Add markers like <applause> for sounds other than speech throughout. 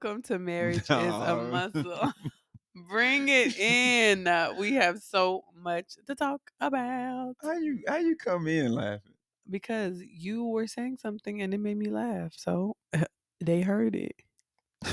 Welcome to Marriage is a Muscle. <laughs> Bring it in. We have so much to talk about How you how you come in laughing? because you were saying something and it made me laugh. So they heard it.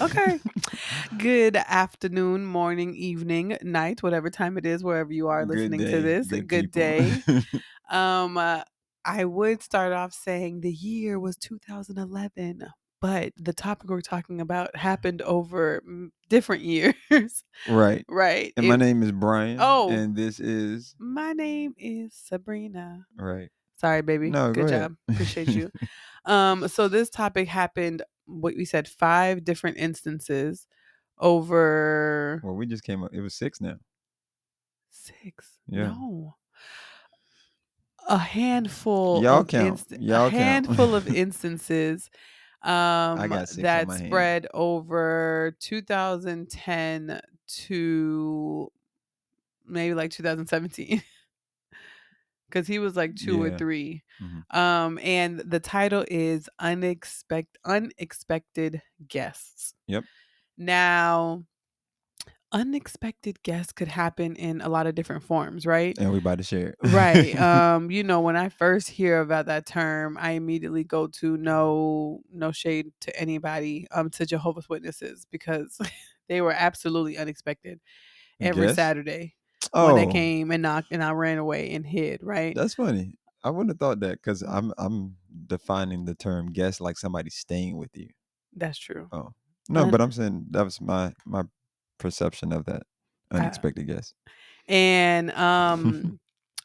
Okay. <laughs> Good afternoon, morning, evening, night, whatever time it is, wherever you are listening to this. good Good day. <laughs> Um, uh, I would start off saying the year was 2011, but the topic we're talking about happened over mm, different <laughs> years, right. right? And my name is Brian. Oh. And this is my name is Sabrina. right. Sorry, baby. No, Good job. <laughs> Appreciate you. um, so this topic happened. What we said, five different instances over well, we just came up. It was six now. six. Yeah. No. A handful Y'all of count. inst- Y'all a count. handful of <laughs> instances um that spread over 2010 to maybe like 2017 because <laughs> he was like two or Yeah. three Mhm. um and the title is unexpected unexpected guests Yep. now unexpected guests could happen in a lot of different forms right And we about to share it. right <laughs> um you know when i first hear about that term i immediately go to no no shade to anybody um to jehovah's witnesses because <laughs> they were absolutely unexpected every Guess? saturday oh, when they came and knocked and i ran away and hid right That's funny. I wouldn't have thought that because I'm I'm defining the term guest like somebody staying with you. that's true Oh. No, but I'm saying that was my my perception of that Uh, unexpected guest. and <laughs> um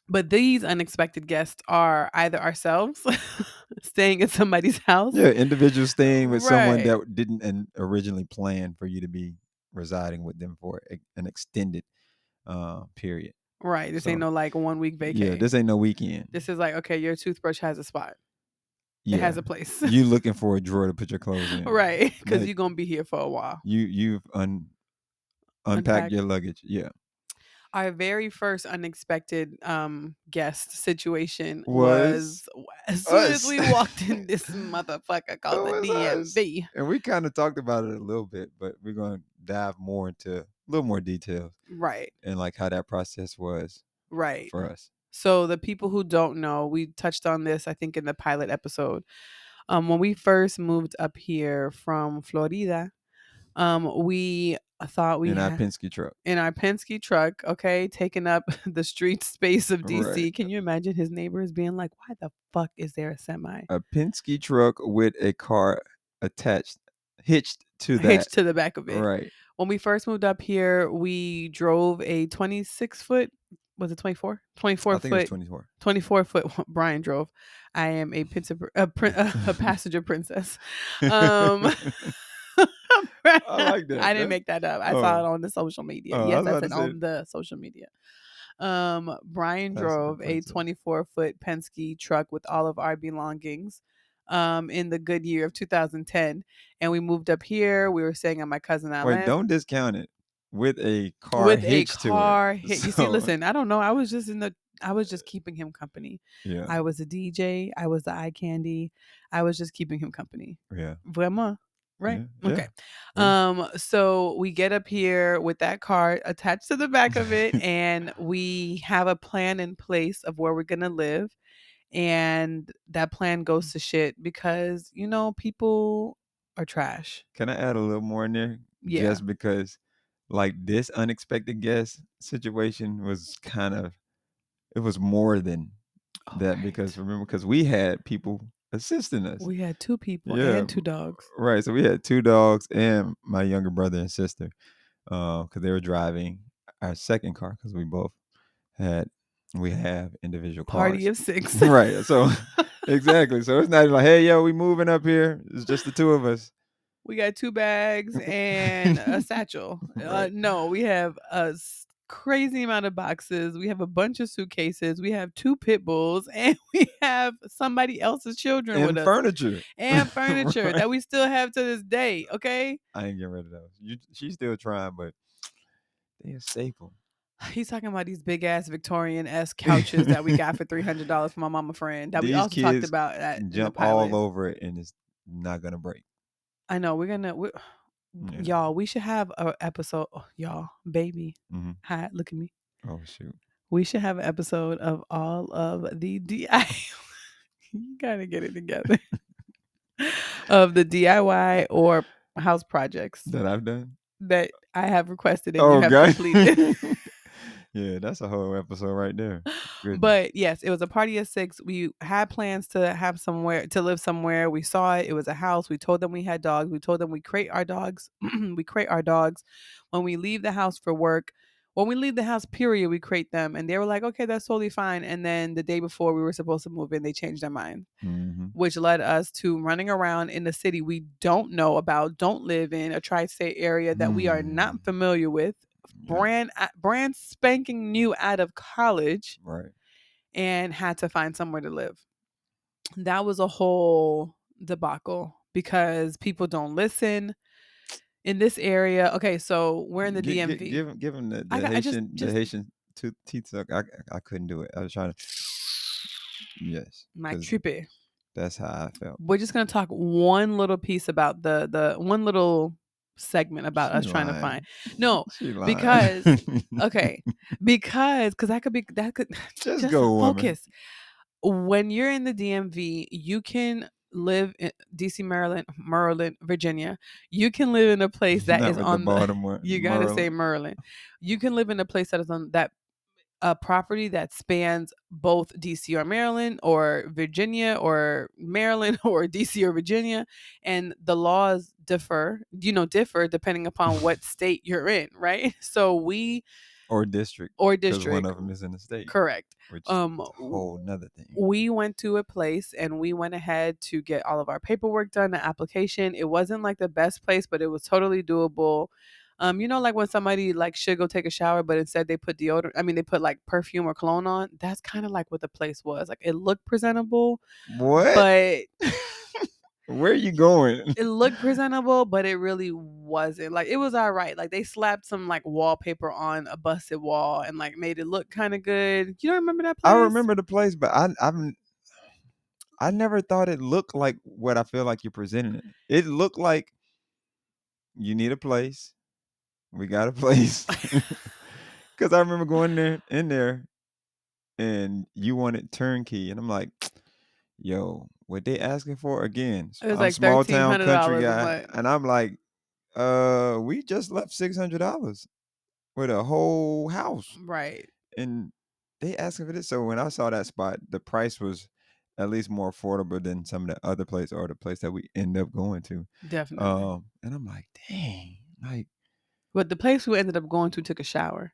but these unexpected guests are either ourselves <laughs> staying at somebody's house Yeah, individual staying with someone that didn't originally plan for you to be residing with them for an extended uh, period. right this So, ain't no like one week vacation Yeah, this ain't no weekend. this is like okay your toothbrush has a spot yeah. it has a place you <laughs> looking for a drawer to put your clothes in. right because Like- you're gonna be here for a while You you've un unpacked Unpacked. your luggage. Yeah. our very first unexpected um guest situation Was was, as soon as we <laughs> walked in this motherfucker called the was us. DMV. And we kind of talked about it a little bit, but we're gonna dive more into a little more details Right, and like how that process was right. for us. So the people who don't know, we touched on this I think in the pilot episode. Um when we first moved up here from Florida, um we thought we in our had- Penske truck. in our Penske truck, okay, taking up <laughs> the street space of DC. Right. Can you imagine his neighbors being like, "Why the fuck is there a semi A Penske truck with a car attached, hitched to that. hitched to the back of it?" right. When we first moved up here, we drove a 26 foot. Was it 24? 24 I think it was foot 24. 24 foot <laughs> Brian drove. I am a, prince, a, <laughs> a passenger princess. Um, I like <laughs> that. I didn't make that up. I saw oh. it on the social media. Oh, yes, I said on the social media. Um, Brian Passenger drove a 24 foot Penske truck with all of our belongings. Um, in the good year of 2010, and we moved up here. We were staying at my cousin Wait, don't discount it. With a car with a hitched car to it. <laughs> hit. You see, listen, I don't know. I was just in the. I was just keeping him company. Yeah. I was a DJ. I was the eye candy. I was just keeping him company. yeah. Vraiment. Right. Yeah, Okay. yeah. Um, so we get up here with that car attached to the back of it, <laughs> and we have a plan in place of where we're gonna live. And that plan goes to shit because you know people are trash. Can I add a little more in there? Yeah. Just because, like, this unexpected guest situation was kind of, it was more than that Alright. because remember, because we had people assisting us. we had two people Yeah, and two dogs. Right. So we had two dogs and my younger brother and sister, because they were driving our second car because we both had we have individual Party of six. <laughs> right. So <laughs> <laughs> exactly. So it's not like, hey, yo, we moving up here. It's just the two of us. We got two bags and a satchel. Uh, no, we have a s- crazy amount of boxes. We have a bunch of suitcases. We have two pit bulls, <laughs> and we have somebody else's children And with us furniture. and <laughs> furniture that we still have to this day. Okay, I ain't getting rid of those. You, she's still trying, but they a staple. <sighs> he's talking about these big ass Victorian s couches that we got for three hundred <laughs> dollars from my mama friend that we These also talked about. At, Jump all over it and it's not gonna break. I know we're gonna. We're, Yeah. Y'all, we should have a episode. oh, y'all, baby, Mhm. hi, look at me. Oh shoot. We should have an episode of all of the DIY. <laughs> you gotta get it together. <laughs> of the DIY or house projects That I've done. that I have requested and Oh, you have God. completed. <laughs> yeah, that's a whole episode right there. But yes, it was a party of six. We had plans to have somewhere to live somewhere. We saw it. It was a house. We told them we had dogs. We told them we crate our dogs. <clears throat> we crate our dogs when we leave the house for work. When we leave the house, period, we crate them. And they were like, okay, that's totally fine. And then the day before we were supposed to move in, they changed their mind, Mhm. which led us to running around in the city we don't know about, don't live in, a tri state area that we are not Mm. familiar with, brand, brand spanking new out of college right. and had to find somewhere to live. That was a whole debacle because people don't listen in this area. Okay, so we're in the DMV. Give him, give him the, the I got- I just- Haitian, just- the Haitian tooth, teeth suck. I, I couldn't do it. I was trying to. Yes, My trippy. that's how I felt. We're just gonna talk one little piece about the the one little segment about us She trying to find. No, because- <laughs> okay, because because that could be that could <sighs> just, go, woman. focus. When you're in the DMV, you can live in DC, Maryland, Maryland, Virginia. You can live in a place that Not is on the the, <laughs> you gotta say Maryland. Maryland. You can live in a place that is on that a property that spans both DC or Maryland or Virginia or Maryland <laughs> or DC or Virginia and the laws differ, you know, differ depending upon <laughs> what state you're in, right? <laughs> So we or district. or district one of them is in the state. correct. Which Um, whole nother thing. we went to a place and we went ahead to get all of our paperwork done, the application. It wasn't like the best place, but it was totally doable. Um, you know, like when somebody like should go take a shower, but instead they put deodorant. I mean, they put like perfume or cologne on. That's kind of like what the place was. Like it looked presentable, What? but <laughs> Where are you going? it looked presentable, but it really wasn't. Like it was all right. Like they slapped some like wallpaper on a busted wall and like made it look kind of good. You don't remember that place? I remember the place, but I I've I never thought it looked like what I feel like you're presenting it. It looked like you need a place. We got a place. <laughs> Cause I remember going there in there and you wanted turnkey. And I'm like, yo, what they asking for again? It was I'm like small town country guy. And I'm like, uh, we just left six hundred dollars with a whole house right. and they asking for this. So when I saw that spot, the price was at least more affordable than some of the other place or the place that we end up going to. Definitely. Um, and I'm like, dang, like, But the place we ended up going to took a shower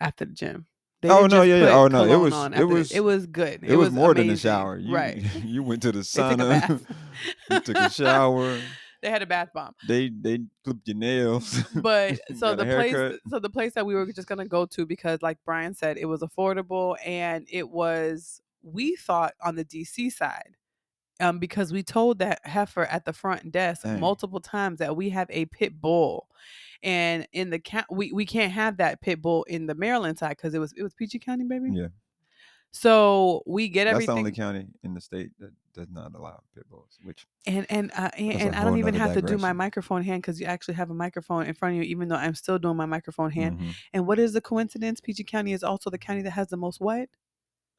after the gym. They Oh, no, yeah, yeah. Oh, no, it was- it after the- was- it was good. it, was, more than a shower. You, right? <laughs> you went to the <laughs> They took sauna. <laughs> you took a shower. they had a bath bomb. They they clipped your nails. But so the place, so the place that we were just gonna go to because, like Brian said, it was affordable and it was. We thought on the DC side, um, because we told that heifer at the front desk Dang. multiple times that we have a pit bull, and in the count we we can't have that pit bull in the Maryland side because it was it was PG County, baby. Yeah. So we get That's everything. the only county in the state that does not allow pit bulls. Which And and uh, and, and I don't even have to do my microphone hand because you actually have a microphone in front of you, even though I'm still doing my microphone hand. mhm, And what is the coincidence? PG County is also the county that has the most what?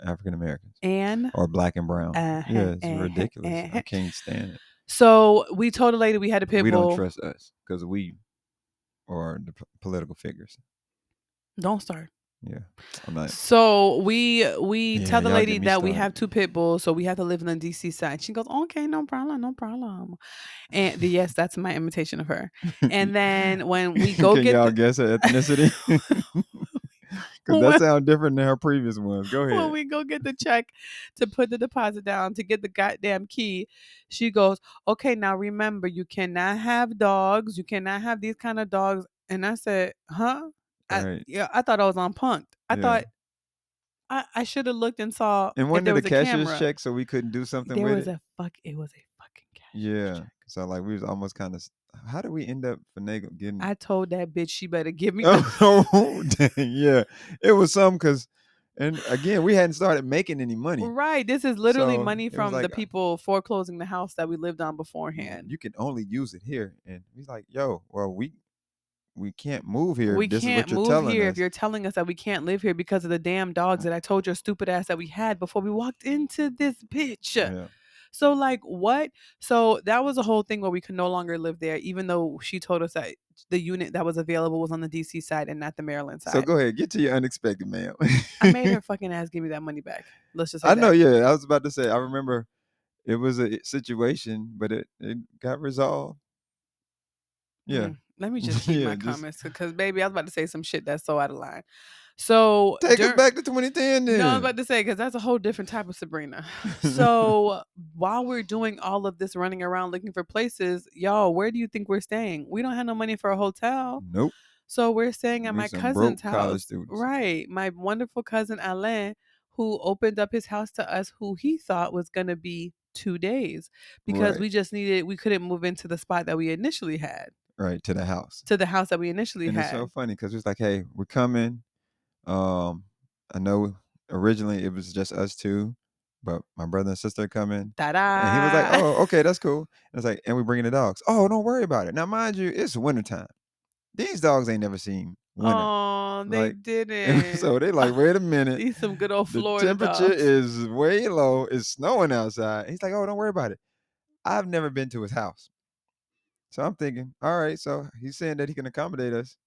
African Americans And or black and brown. Uh-huh, yeah, it's uh-huh, ridiculous. I uh-huh. can't stand it. so we told the lady we had a pit we bull. don't trust us because we are the p- political figures. Don't start. Yeah, I'm not. So we we Yeah, tell the lady that we have two pit bulls, so we have to live in the DC side. She goes, okay, no problem, no problem. And the, yes, that's my imitation of her. And <laughs> then when we <laughs> go Can get y'all the, guess her <laughs> ethnicity? Because that sounds different than her previous ones. Go ahead. when we go get the check to put the deposit down to get the goddamn key, she goes, "Okay, now remember, you cannot have dogs. You cannot have these kind of dogs." And I said, "Huh? I, Right. yeah, I thought I was on punked. I Yeah. thought I, I should have looked and saw and when there did was the a cashier's camera. check so we couldn't do something There with was it? a fuck. It was a fucking cash. yeah. So like we was almost kind of. How did we end up finagle getting? I told that bitch she better give me. oh, <laughs> dang, yeah. It was some because and again, we hadn't started making any money. Right. This is literally So, money from like, the uh, people foreclosing the house that we lived on beforehand. You can only use it here. And he's like, yo, well, we we can't move here. we this can't is what you're move here us. if you're telling us that we can't live here because of the damn dogs that I told your stupid ass that we had before we walked into this bitch. yeah. So like what? So that was a whole thing where we could no longer live there, even though she told us that the unit that was available was on the DC side and not the Maryland side. So go ahead, get to your unexpected mail. I made her <laughs> fucking ass give me that money back. Let's just I know, that. yeah. I was about to say, I remember it was a situation, but it, it got resolved. Yeah. Mm, Let me <laughs> just keep Yeah, my just- comments because baby, I was about to say some shit that's so out of line. So Take dur- us back to 2010 then. No, I was about to say because that's a whole different type of Sabrina. <laughs> So while we're doing all of this running around looking for places, y'all, where do you think we're staying? We don't have no money for a hotel, nope. so we're staying at We my cousin's house. Right, my wonderful cousin Alain, who opened up his house to us, who he thought was gonna be two days because Right. we just needed we couldn't move into the spot that we initially had Right to the house. to the house that we initially and had. it's so funny because it's like, hey, we're coming. Um, I know originally it was just us two, but my brother and sister are coming. Ta-da! And he was like, "Oh, okay, that's cool." <laughs> And it's like, and we're bringing the dogs. Oh, don't worry about it. Now, mind you, it's wintertime. These dogs ain't never seen winter. Oh, they Like, <laughs> didn't. so they like, <laughs> wait a minute. These some good old The Florida temperature dogs. is way low. It's snowing outside. He's like, "Oh, don't worry about it." I've never been to his house, so I'm thinking, all right. So he's saying that he can accommodate us,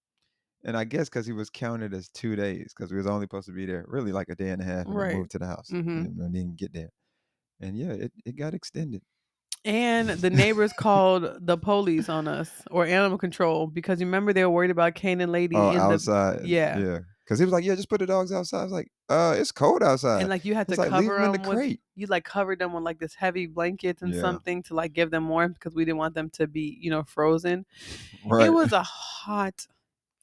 and I guess because he was counted as two days, because we was only supposed to be there really like a day and a half, and Right. moved to the house, Mhm. and, and didn't get there. And yeah, it, it got extended. And the neighbors called the police on us or animal control because you remember they were worried about Kane and Lady Oh, in the outside. yeah. yeah. Because he was like, "Yeah, just put the dogs outside." I was like, "Uh, it's cold outside." and like you had to like cover them in them the with crate. you like covered them with like this heavy blankets and Yeah. something to like give them warmth because we didn't want them to be you know frozen. Right. It was a hot,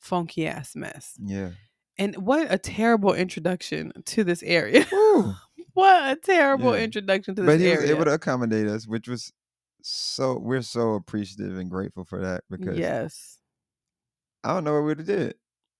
funky ass mess. Yeah. And what a terrible introduction to this area. <laughs> What a terrible Yeah. introduction to this but he was area. able to accommodate us, which was so we're so appreciative and grateful for that because yes. I don't know what we'd have did.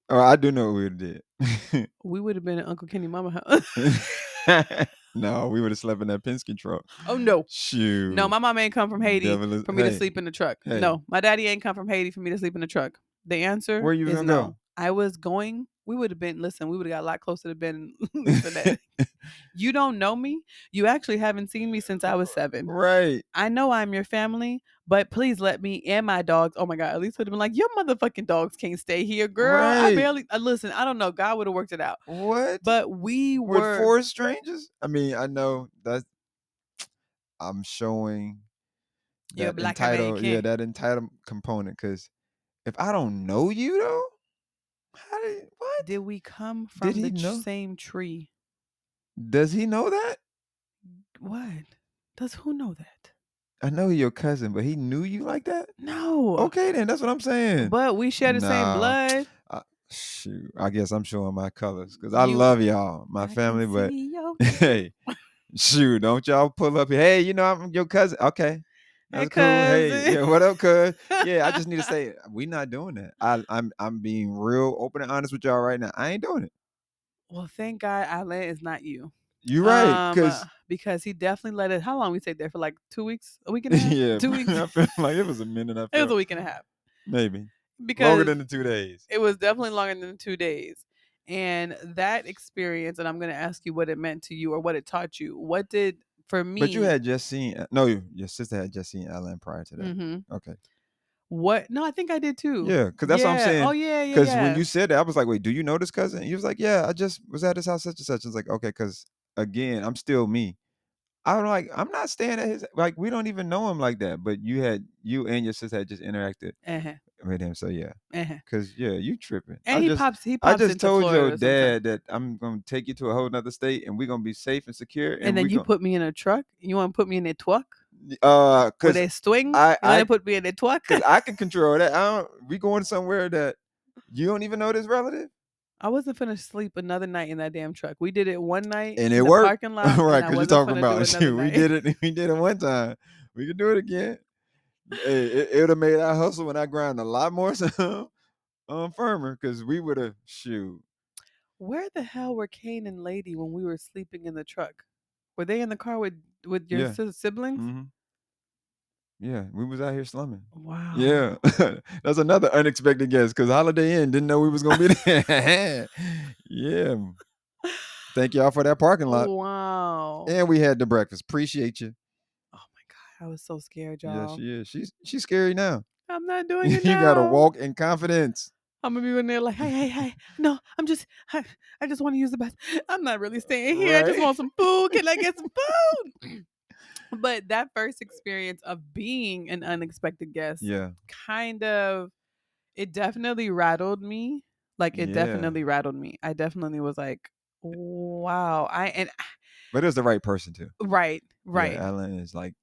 Or I do know what we'd have did. <laughs> We would have been at Uncle Kenny Mama house. <laughs> no, we would have slept in that Penske truck. oh no. Shoot. No, my mom ain't come from Haiti Devil is- for me to sleep in the truck. hey. No, my daddy ain't come from Haiti for me to sleep in the truck. The answer Where you is gonna no. go? I was going. We would have been. Listen, we would have got a lot closer to Ben <laughs> that. <laughs> you don't know me. You actually haven't seen me since I was seven. Right. I know I'm your family, but please let me and my dogs. Oh my god, at least would have been like, your motherfucking dogs can't stay here, girl. I barely. Uh, listen, I don't know. God would have worked it out, What? but we with were. four strangers? I mean, I know that I'm showing that entitled, yeah, that entitled component. Because if I don't know you though, how did what? Did we come from he the tr- know? same tree? Does he know that? What? Does who know that? I know he your cousin, but he knew you like that. No. Okay, then that's what I'm saying. But we share the Nah. same blood. Shoot, I guess I'm showing my colors because I You- love y'all, my I can family. But see your- <laughs> hey, <laughs> shoot, don't y'all pull up here. Hey, you know I'm your cousin. Okay. Hey, That's cool. Hey, yeah, what up, cuz? Yeah, I just need to <laughs> say we not doing that. I, I'm I'm being real open and honest with y'all right now. I ain't doing it. well, thank God Alain is not you. You right, Um, because uh, because he definitely let it. How long we stayed there for? Like two weeks, a week and a half. yeah, two <laughs> weeks. I feel like it was a minute. I it was a week and a half maybe because longer than the two days. it was definitely longer than two days. And that experience, and I'm going to ask you what it meant to you or what it taught you. What did for me? But you had just seen no, your sister had just seen Alan prior to that. hmm Okay, What? No, I think I did too. yeah, because that's what I'm saying. Oh yeah, yeah. Because yeah. when you said that, I was like, wait, do you know this cousin? And he was like, yeah, I just was at his house, such and such. I was like, okay, because again, I'm still me. I'm like, I'm not staying at his like we don't even know him like that. But you had you and your sister had just interacted uh-huh, with him. So yeah. uh-huh. Cause yeah, you tripping. and I he just, pops. He pops. I just told Florida your dad that I'm gonna take you to a whole nother state and we're gonna be safe and secure. And, And then you gon- put me in a truck. You want to put me in a truck uh, cause, a swing? I- I- put me in a truck? 'cause I can <laughs> control that. I don't. We going somewhere that you don't even know this relative, I wasn't finna sleep another night in that damn truck. We did it one night and it worked. parking <laughs> lot. right? Because you're talking about <laughs> another We did it. We did it one time. We can do it again. Hey, it, it would have made our hustle and I grind a lot more <laughs> some um firmer because we would have shoot. Where the hell were Kane and Lady when we were sleeping in the truck? Were they in the car with with your Yeah. si- siblings? hmm Yeah, we was out here slumming. Wow. Yeah, <laughs> that's another unexpected guest because Holiday Inn didn't know we was gonna be there. <laughs> yeah, thank y'all for that parking lot, Wow. and we had the breakfast. Appreciate you. I was so scared, y'all. Yeah, she is. She's she's scary now. I'm not <laughs> doing it. you it gotta walk in confidence. I'm gonna be in there like, hey, hey, hey. No, I'm just, I, I just want to use the bathroom. <laughs> I'm not really staying <laughs> here. I just want some food. Can I get some food? <clears throat> but that first experience of being an unexpected guest, Yeah, kind of, it definitely rattled me. Like it Yeah. definitely rattled me. I definitely was like, wow. I and but it was the right person too. right, right. Yeah, Alan is like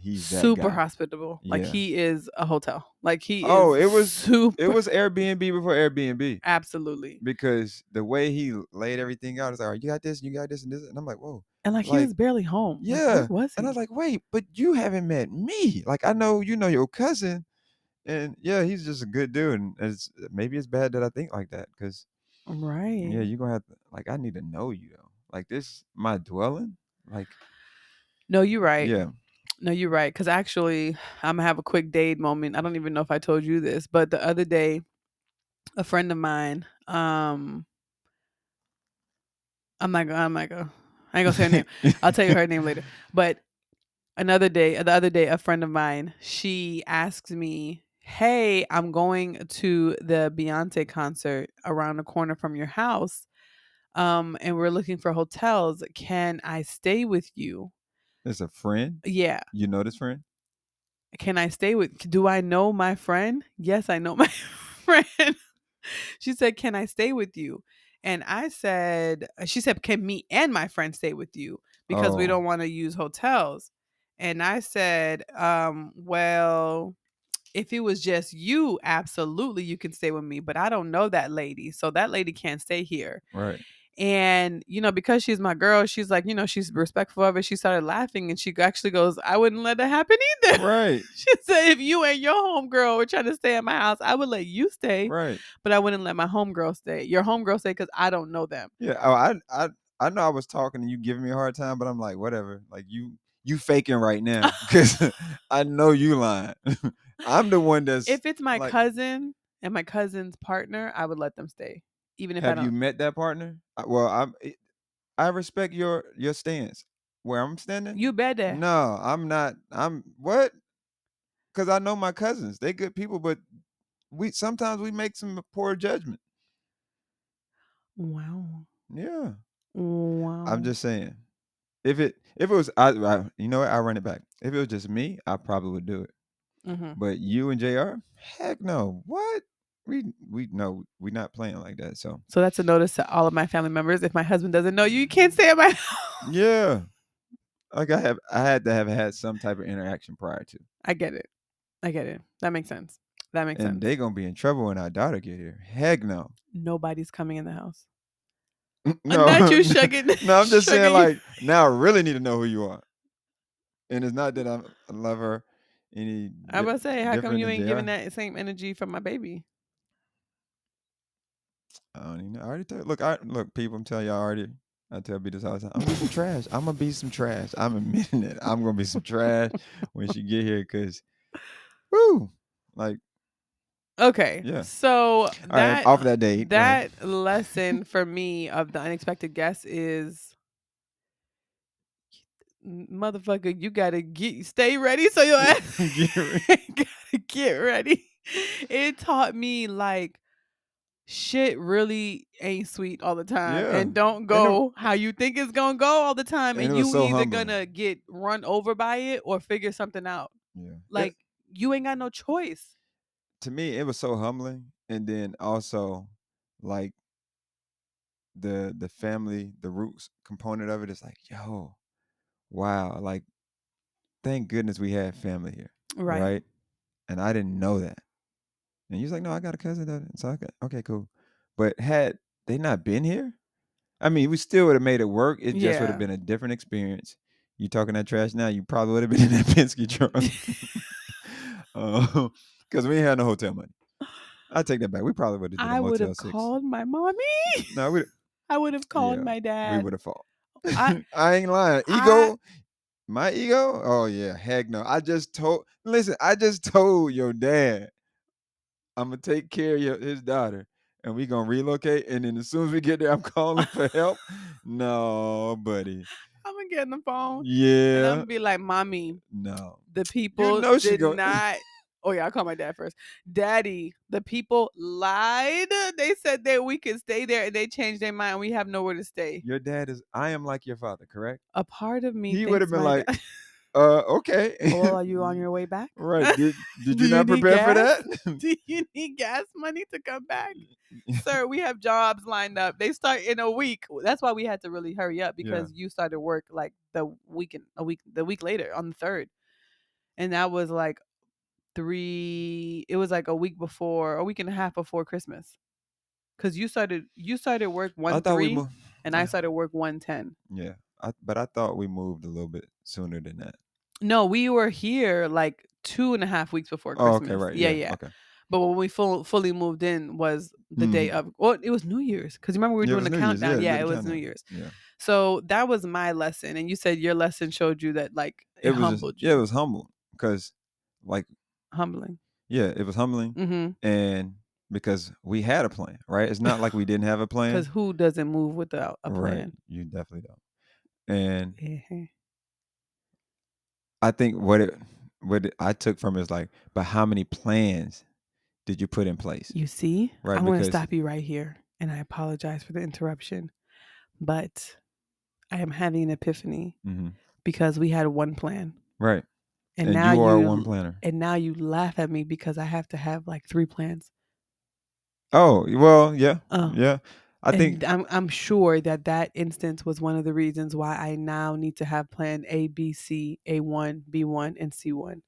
he's super guy. hospitable. Like he is a hotel. Like he Oh, is it was- super It was Airbnb before Airbnb absolutely. because the way he laid everything out is like, "All right, you got this, you got this, and this, and I'm like, whoa. And like, he was barely home. Like, yeah, was he? And I was like, wait, but you haven't met me. Like I know you know your cousin, and yeah, he's just a good dude. And it's maybe it's bad that I think like that because right. yeah, you're gonna have to like I need to know you though. Like this, my dwelling. Like No, you're right. yeah, No, you're right. Because actually, I'm gonna have a quick date moment. I don't even know if I told you this, but the other day, a friend of mine, um, I'm not gonna, I'm not gonna, I ain't gonna say her name. <laughs> I'll tell you her name later. But another day, the other day, a friend of mine, she asked me, "Hey, I'm going to the Beyonce concert around the corner from your house, um, and we're looking for hotels. Can I stay with you?" It's a friend. Yeah. You know this friend? can I stay with do I know my friend? Yes, I know <laughs> my friend. she said, "Can I stay with you?" And I said, uh, she said, "Can me and my friend stay with you because we Oh. don't want to use hotels?" And I said, um, "Well, if it was just you, absolutely you can stay with me, but I don't know that lady. So that lady can't stay here." Right. And, you know, because she's my girl, she's like, you know, she's respectful of it. She started laughing and she actually goes, I wouldn't let that happen either. <laughs> Right. She said, if you and your homegirl were trying to stay at my house, I would let you stay, Right. but I wouldn't let my homegirl stay. Your homegirl stay because I don't know them. Yeah. Oh, I I I know I was talking and you giving me a hard time, but I'm like, whatever. Like you you faking right now <laughs> because <laughs> I know you lying. I'm the one that's. If it's my like- cousin and my cousin's partner, I would let them stay, even if I have you met that partner? Well, I'm. I respect your your stance. Where I'm standing. you better. No, I'm not. I'm what? Because I know my cousins. They good people, but we sometimes we make some poor judgment. Wow. Yeah. Wow. I'm just saying. If it if it was I, I you know what I run it back. If it was just me, I probably would do it. Mhm. But you and Jr. Heck no. What? We we no we not playing like that. So So that's a notice to all of my family members. If my husband doesn't know you, you can't stay at my <laughs> house. yeah. Like I have I had to have had some type of interaction prior to. I get it. I get it. That makes sense. That makes And sense. they gonna be in trouble when our daughter get here. Heck no. Nobody's coming in the house. <laughs> No, Not you <laughs> shucking. no, I'm just saying, like, now I really need to know who you are. And it's not that I'm, I love her any. I di- was say, how come you ain't giving that same energy from my baby? I don't even know. I already tell. Look, I look, people. I'm telling y'all already. I tell B this all the time. I'm gonna be some trash. I'm gonna be some trash. I'm admitting it. I'm gonna be some trash when she get here, cause, woo, like, Okay. Yeah. So that right, off that date. that lesson for me of the unexpected guest is motherfucker, you gotta get stay ready so your <laughs> ass Get ready. <laughs> gotta get ready. It taught me like shit really ain't sweet all the time Yeah. and don't it- go how you think it's gonna go all the time And and, you so either humbling. gonna get run over by it or figure something out. Yeah. It- Like you ain't got no choice. to me it was so humbling and then also like the the family the roots component of it is like yo wow like thank goodness we had family here Right. right, and i didn't know that and he's like no i got a cousin that so okay, okay cool but had they not been here i mean we still would have made it work it just would Yeah. have been a different experience you talking that trash now you probably would have <laughs> been in that Penske truck <laughs> <laughs> um, because we ain't had no hotel money. I take that back. We probably would have did a I would Motel have Six. called my mommy. No, we I would have called Yeah, my we dad. would have fought. I- I, ain't lying. I- Ego, my ego. Oh yeah, heck no. I just told. Listen, I just told your dad, I'm gonna take care of your, his daughter, and we gonna relocate. And then as soon as we get there, I'm <laughs> calling for help. <laughs> No, buddy. I'm gonna get on the phone. And I'm gonna be like, "Mommy, no. the people know she did go- <laughs> not." Oh yeah, I'll call my dad first. Daddy, the people lied. They said that we could stay there, and they changed their mind. We have nowhere to stay. Your dad is. I am like your father, correct? A part of me. He would have been like, Uh, okay. "Well, are <laughs> you on your way back? right? <laughs> Did, did you you not prepare for that? <laughs> Do you need gas money to come back?" Sir, we have jobs lined up. They start in a week. That's why we had to really hurry up because you started work like the weekend, a week, the week later on the third, and that was like three. It was like a week before, a week and a half before Christmas, because you started you started work one three, moved. and I started work one ten. Yeah, I, but I thought we moved a little bit sooner than that. No, we were here like two and a half weeks before Oh, Christmas. okay, right. Yeah, yeah. Okay. But when we full, fully moved in was the day of. Well, it was New Year's because you remember we were. Yeah, doing the New countdown. yeah, Yeah, it was New. Year's. Yeah. So that was my lesson, and you said your lesson showed you that like it, It was just- humbled you, yeah, it was humble because, like, humbling. yeah, it was humbling, Mm-hmm. and because we had a plan, right? It's not like we didn't have a <laughs> plan. Because who doesn't move without a Right. plan? You definitely don't. And Mhm. I think what it what it, I took from it is like, but how many plans did you put in place? You see, Right, I'm going to stop you right here, and I apologize for the interruption, but I am having an epiphany hmm because we had one plan, Right. and, And, now you are you one planner. and now you laugh at me because I have to have like three plans. Oh well, yeah, Oh. yeah. I and think I'm I'm sure that that instance was one of the reasons why I now need to have plan A, B, C, A one, B one, and C one.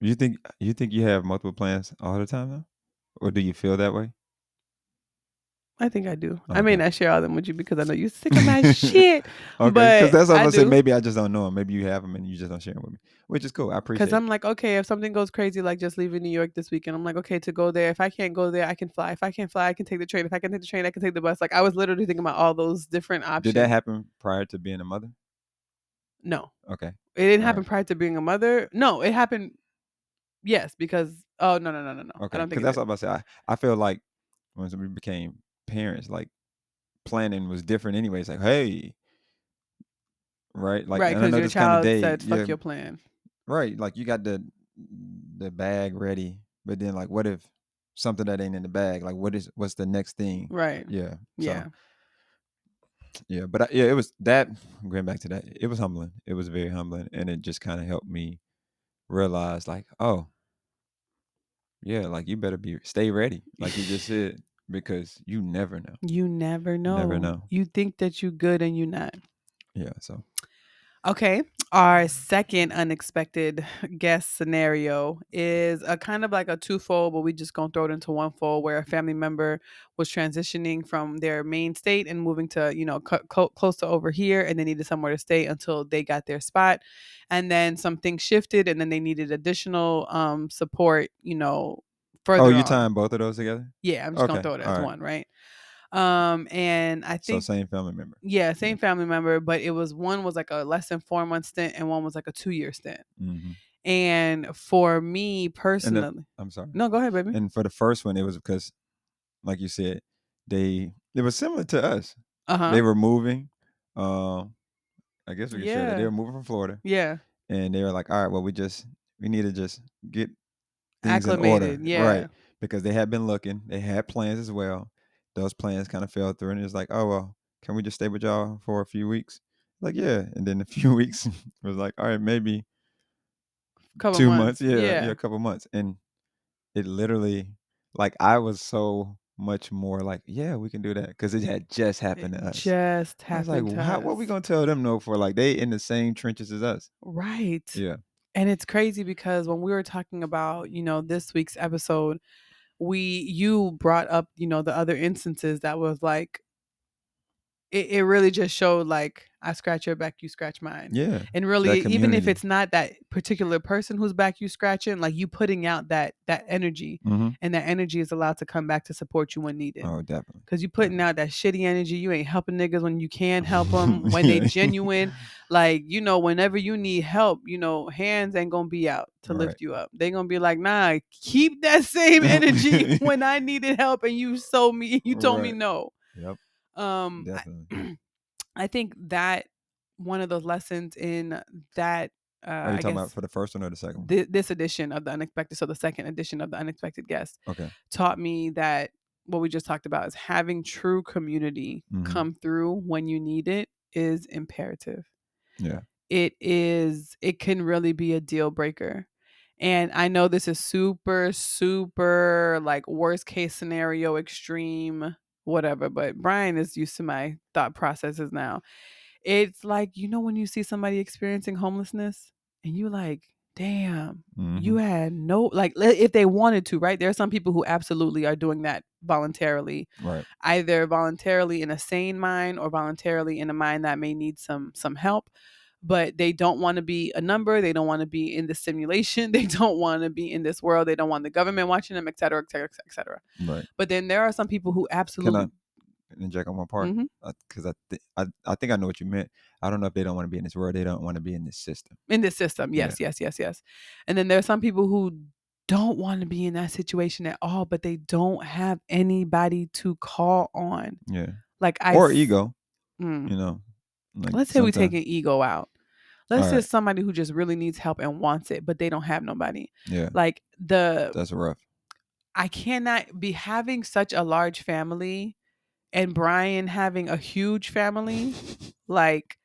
you think you think you have multiple plans all the time though, or do you feel that way? I think I do. I may not share all them with you because I know you're sick of my <laughs> shit. Okay, because that's what I I'm gonna say. Maybe I just don't know them. Maybe you have them and you just don't share them with me, which is cool. I appreciate. Because I'm like, okay, if something goes crazy, like just leaving New York this weekend, I'm like, okay, to go there. If I can't go there, I can fly. If I can't fly, I can take the train. If I can take the train, I can take the bus. Like I was literally thinking about all those different options. Did that happen prior to being a mother? No, Okay. it didn't All happen right. prior to being a mother. No, it happened. Yes, because oh no no no no no. Okay. Because that's did. what I'm about to say. I, I feel like once we became parents, like planning was different anyway. It's like, hey, right? Like, right because your child day- said fuck yeah, your plan. right? Like you got the the bag ready, but then like, what if something that ain't in the bag? Like, what is what's the next thing? Right. Yeah. Yeah. So, yeah, but I, yeah, it was that. Going back to that, it was humbling. It was very humbling, and it just kind of helped me realize, like, oh, yeah, like you better be stay ready, like you just said, because you never know. You never know. Never know. You think that you're good and you're not. Yeah, so Okay. Our second unexpected <laughs> guest scenario is a kind of like a twofold, but we just gonna throw it into one fold where a family member was transitioning from their main state and moving to, you know, co- co- close to over here, and they needed somewhere to stay until they got their spot, and then something shifted, and then they needed additional um support, you know, further. oh, you tying both of those together? Yeah, I'm just gonna throw it as alright. one, right? Um, and I So think same family member. yeah, same family member, but it was one was like a less than four month stint and one was like a two year stint. hmm And for me personally, I'm sorry. no, go ahead, baby. And for the first one, it was because, like you said, they it was similar to us. Uh huh. They were moving. Um, I guess we could share that they were moving from Florida. yeah, and they were like, "All right, well, we just we need to just get things in order, acclimated. Yeah, right?" Because they had been looking, they had plans as well. Those plans kind of fell through, and it's like, "Oh well, can we just stay with y'all for a few weeks?" Like, yeah, and then a <laughs> few weeks was like, "All right, maybe couple two months. months, yeah, yeah, yeah, a couple months," and it literally, like, I was so much more like, "Yeah, we can do that," because it had just happened to us. just I was happened. like, to how, "What we gonna tell them no for?" Like, they in the same trenches as us. right? Yeah, And it's crazy because when we were talking about, you know, this week's episode, we you brought up, you know, the other instances that was like it, it really just showed like I scratch your back, you scratch mine. Yeah. And really, even if it's not that particular person whose back you scratching, like you putting out that that energy, hmm and that energy is allowed to come back to support you when needed. Oh, definitely. Cause you putting out that shitty energy, you ain't helping niggas when you can help them when they <laughs> genuine. Like you know, whenever you need help, you know, hands ain't gonna be out to Right. lift you up. They gonna be like, nah, keep that same <laughs> energy <laughs> when I needed help and you sold me, you told me no. Yep. Um, Definitely. I <clears throat> think that one of those lessons in that uh, Are you I talking about for the first one or the second one? thi- this edition of the unexpected, so the second edition of the unexpected guest Okay. taught me that what we just talked about is having true community Mhm. come through when you need it is imperative. Yeah. It is it can really be a deal breaker. And I know this is super super like worst case scenario extreme whatever, but Brian is used to my thought processes now. It's like you know when you see somebody experiencing homelessness and you like, damn, you Mhm. had no like if they wanted to right there are some people who absolutely are doing that voluntarily Right. either voluntarily in a sane mind or voluntarily in a mind that may need some some help but they don't want to be a number they don't want to be in the simulation <laughs> they don't want to be in this world they don't want the government watching them et cetera et cetera et cetera Right. but then there are some people who Can I absolutely inject on one part? Because I, th- I I think I know what you meant. I don't know if they don't want to be in this world. They don't want to be in this system. in this system Yeah. yes yes yes yes and then there are some people who don't want to be in that situation at all but they don't have anybody to call on Yeah. like i or ego. Mm. You know. Like let's say we take an ego out let's say just somebody who just really needs help and wants it but they don't have nobody Yeah. like the That's rough. i cannot be having such a large family and brian having a huge family <laughs> like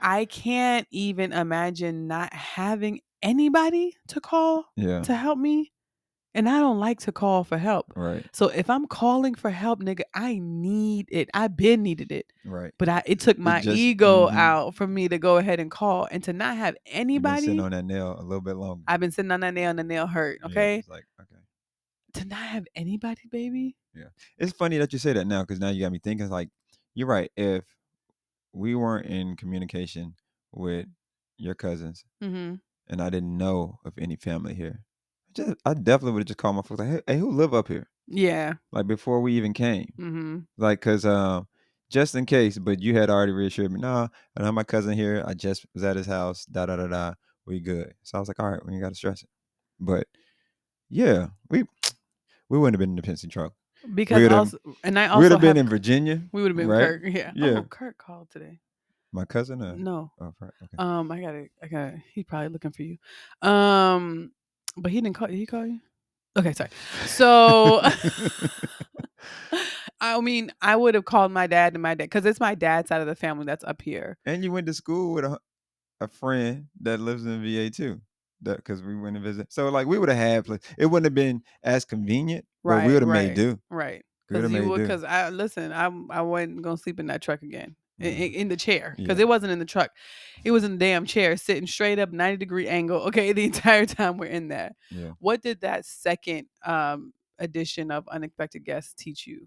i can't even imagine not having anybody to call Yeah. to help me and i don't like to call for help Right. so if i'm calling for help nigga i need it i been needed it Right. but I, it took my just- ego mhm. out for me to go ahead and call and to not have You've been anybody. sitting on that nail a little bit longer. I've been sitting on that nail and the nail hurt. Yeah, Okay, it's like okay. to not have anybody, baby. Yeah. It's funny that you say that now because now you got me thinking. Like you're right. If we weren't in communication with your cousins Mm-hmm. and I didn't know of any family here, just I definitely would have just called my folks like, hey, hey, who live up here? Yeah. Like before we even came. Mm-hmm. like because um just in case but you had already reassured me no i know my cousin here i just was at his house da da da da we good so i was like all right we ain't gotta stress it but yeah we <tsk> we wouldn't have been in the Penske truck Because also, and I we also would have been in virginia We would have been right? Kirk. Yeah. <laughs> Yeah. Oh, Kirk called today. my cousin uh, No. oh, right, okay. Um, I gotta, I gotta. He's probably looking for you. Um, but he didn't call. Did he call you? Okay, sorry. So, <laughs> I mean, I would have called my dad and my dad because it's my dad's side of the family that's up here. and you went to school with a, a friend that lives in va too that because we went to visit so like we would have had pla- it wouldn't have been as convenient but Right, we would have right. made do Right. Because you would. Because I listen. I I wasn't gonna sleep in that truck again. I- i- Mhm. In, the chair because Yeah. it wasn't in the truck, it was in the damn chair, sitting straight up, ninety degree angle. <laughs> Okay, the entire time we're in there. yeah What did that second um edition of unexpected guests teach you?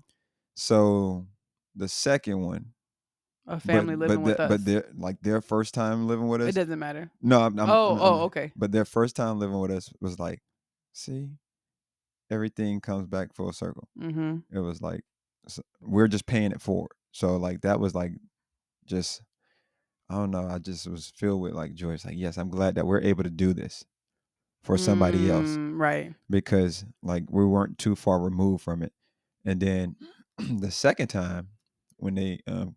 so the second one A family but, living but with the- us. But their like their first time living with us. it doesn't matter. No, I'm, I'm, oh, I'm- oh, okay. But their first time living with us was like, see, everything comes back full circle. Mm-hmm. It was like we're just paying it forward. So like that was like just I don't know. I just was filled with like joy. It's like yes, I'm glad that we're able to do this for somebody else Mm, Right. because like we weren't too far removed from it. And then <clears throat> the second time when they um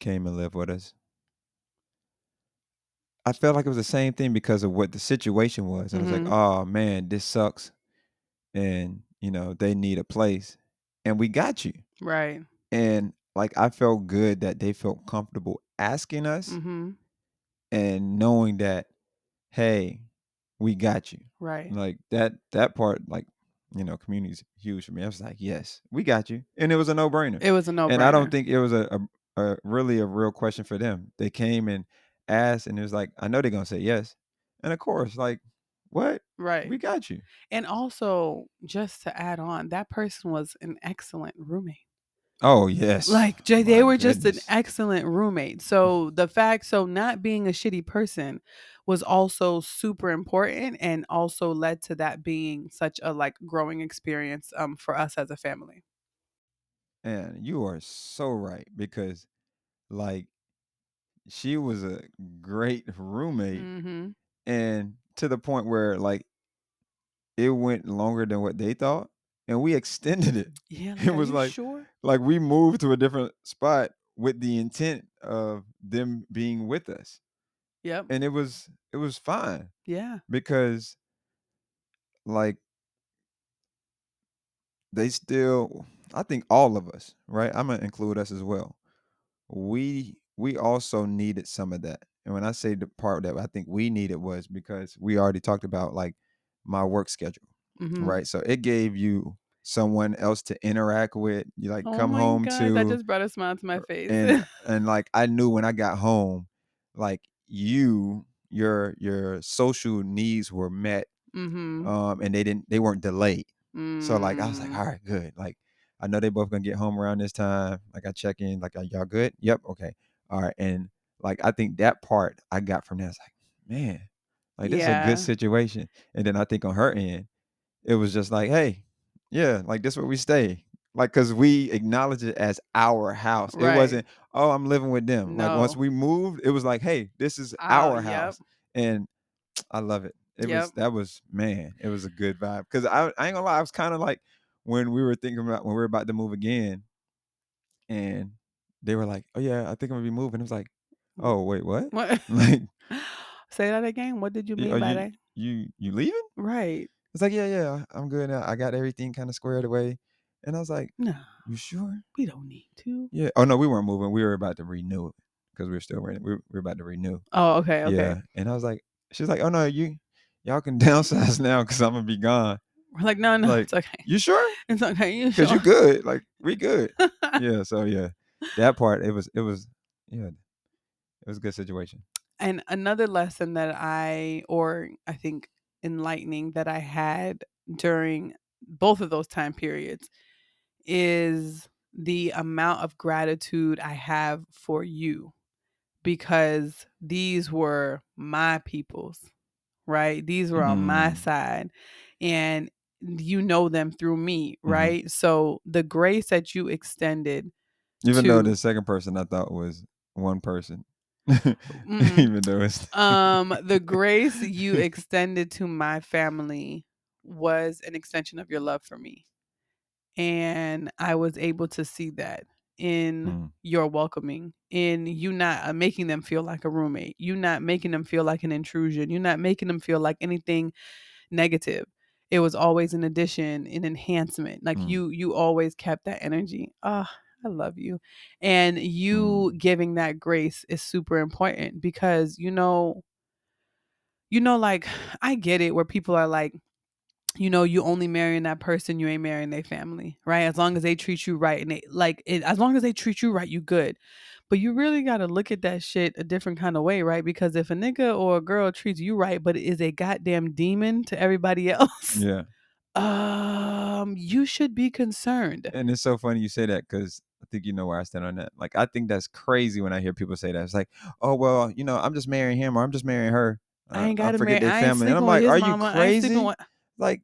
came and lived with us, I felt like it was the same thing because of what the situation was. It was Mhm. like, oh man, this sucks. And you know, they need a place. And we got you. Right. And like I felt good that they felt comfortable asking us Mm-hmm. and knowing that, hey, we got you. Right. Like that that part, like, you know, community's huge for me. I was like, yes, we got you. And it was a no brainer. It was a no. Brainer. And I don't think it was a, a, a really a real question for them. They came and asked, and it was like, I know they're gonna say yes. And of course, like, what? right. We got you. And also, just to add on, that person was an excellent roommate. Oh yes. Like Jay, they My were just an excellent roommate. So the fact, so not being a shitty person was also super important and also led to that being such a like growing experience um for us as a family. And you are so right because like she was a great roommate Mm-hmm. and to the point where like it went longer than what they thought and we extended it. Yeah, <laughs> like, It was you like sure? like we moved to a different spot with the intent of them being with us. Yep. And it was it was fine Yeah. because like they still I think all of us, right? I'm gonna include us as well. We we also needed some of that. And when I say the part that I think we needed was because we already talked about like my work schedule, Mhm. right? So it gave you someone else to interact with. You like Oh come my home god, to that just brought a smile to my face. and <laughs> and like I knew when I got home, like you, your your social needs were met, mm-hmm. um, and they didn't they weren't delayed. So like I was like, Mm. all right, good. Like I know they both gonna get home around this time. Like I check in, like are y'all good? Yep, okay. All right. And like I think that part I got from that. It's like, man, like this is a good situation. And then I think on her end, it was just like, hey, yeah, like this where we stay. Like cause we acknowledge it as our house. Right. It wasn't, oh, I'm living with them. Like once we moved, it was like, hey, this is Our- our yep. house. And I love it. It was that was man, it was a good vibe. Cause I, I ain't gonna lie, I was kind of like when we were thinking about when we were about to move again, and they were like, Oh yeah, I think I'm gonna be moving. It was like, Oh, wait, what? What? <laughs> Like Say that again. What did you mean are by you that? you you leaving? Right. It's like, yeah, yeah, I'm good now. I got everything kind of squared away. And I was like, No, You sure? we don't need to. Yeah. Oh no, we weren't moving. We were about to renew it because we were still renting. We were, about to renew. Oh, okay, okay. Yeah. And I was like, she's like, oh no, you y'all can <laughs> downsize now because I'm gonna be gone. We're like, no, no, Like, it's okay. You sure? <laughs> It's okay. You sure? Because sure? you good. Like we good. <laughs> yeah. So yeah, that part it was it was yeah, it was a good situation. and another lesson that I, or I think enlightening that I had during both of those time periods is the amount of gratitude I have for you because these were my peoples, right? These were on my Mm. side. And you know them through me, Mhm. right? So the grace that you extended Even though the second person I thought was one person. Mm-mm. <laughs> Even though it's <laughs> um the grace you extended to my family was an extension of your love for me and i was able to see that in Mm. your welcoming in you not uh, making them feel like a roommate you not making them feel like an intrusion you're not making them feel like anything negative it was always an addition an enhancement like Mm. you you always kept that energy ah i love you and you giving that grace is super important because you know you know like <sighs> i get it where people are like you know you only marrying that person you ain't marrying their family right? As long as they treat you right and they like it, as long as they treat you right you good. But you really got to look at that shit a different kind of way right? Because if a nigga or a girl treats you right but is a goddamn demon to everybody <laughs> else yeah. um you should be concerned. And it's so funny you say that because I think you know where I stand on that. Like I think that's crazy when I hear people say that. It's like, oh well, you know, I'm just marrying him or I'm just marrying her. i ain't Uh, got to marry their family. And I'm like, are you mama, I crazy? with- Like,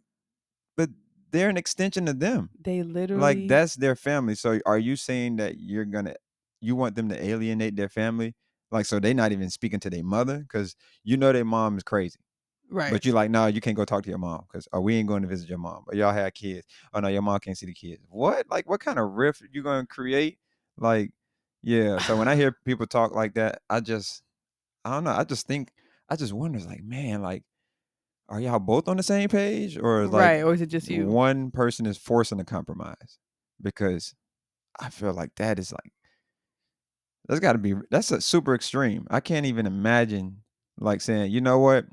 but they're an extension of them. they literally Like that's their family. So are you saying that you're gonna you want them to alienate their family? Like so they're not even speaking to their mother because you know their mom is crazy. Right But you're like, no, you can't go talk to your mom because or oh, we ain't going to visit your mom. Or y'all had kids. Oh no, your mom can't see the kids. What? Like what kind of rift you gonna create? Like, yeah. So when I hear <laughs> people talk like that, I just I don't know. I just think I just wonder, like, man, like, are y'all both on the same page? Or like right or is it just you one person is forcing a compromise? Because I feel like that is like that's gotta be that's a super extreme. I can't even imagine like saying, you know what?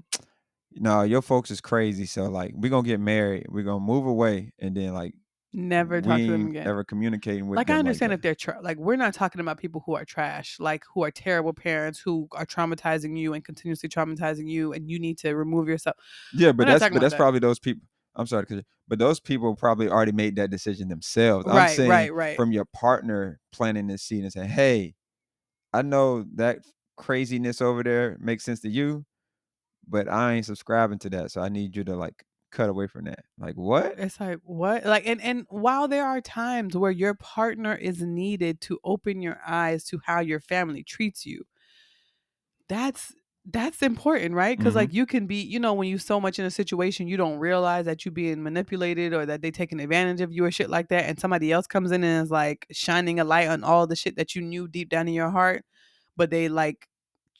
No, your folks is crazy. So like we're gonna get married, we're gonna move away, and then like never talk to them again ever communicating with like I understand that. if they're tra- like we're not talking about people who are trash, like who are terrible parents who are traumatizing you and continuously traumatizing you, and you need to remove yourself. Yeah, but that's but that's that. probably those people. I'm sorry, but those people probably already made that decision themselves. I'm Right, saying right, right. from your partner planting this seed and saying, "Hey, I know that craziness over there makes sense to you, but I ain't subscribing to that, so I need you to like cut away from that." Like what? It's like what? Like and and while there are times where your partner is needed to open your eyes to how your family treats you, that's that's important, right? Because Mhm. like you can be, you know, when you so much in a situation, you don't realize that you're being manipulated or that they taking advantage of you or shit like that, and somebody else comes in and is like shining a light on all the shit that you knew deep down in your heart, but they like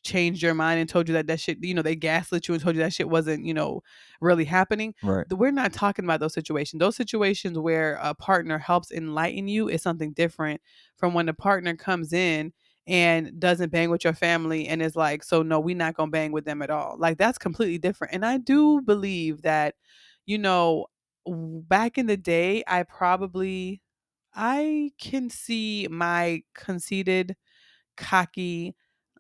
changed your mind and told you that that shit, you know, they gaslit you and told you that shit wasn't, you know, really happening Right. we're not talking about those situations. Those situations where a partner helps enlighten you is something different from when the partner comes in and doesn't bang with your family and is like, so no, we're not gonna bang with them at all. Like that's completely different. And I do believe that, you know, back in the day, I probably I can see my conceited, cocky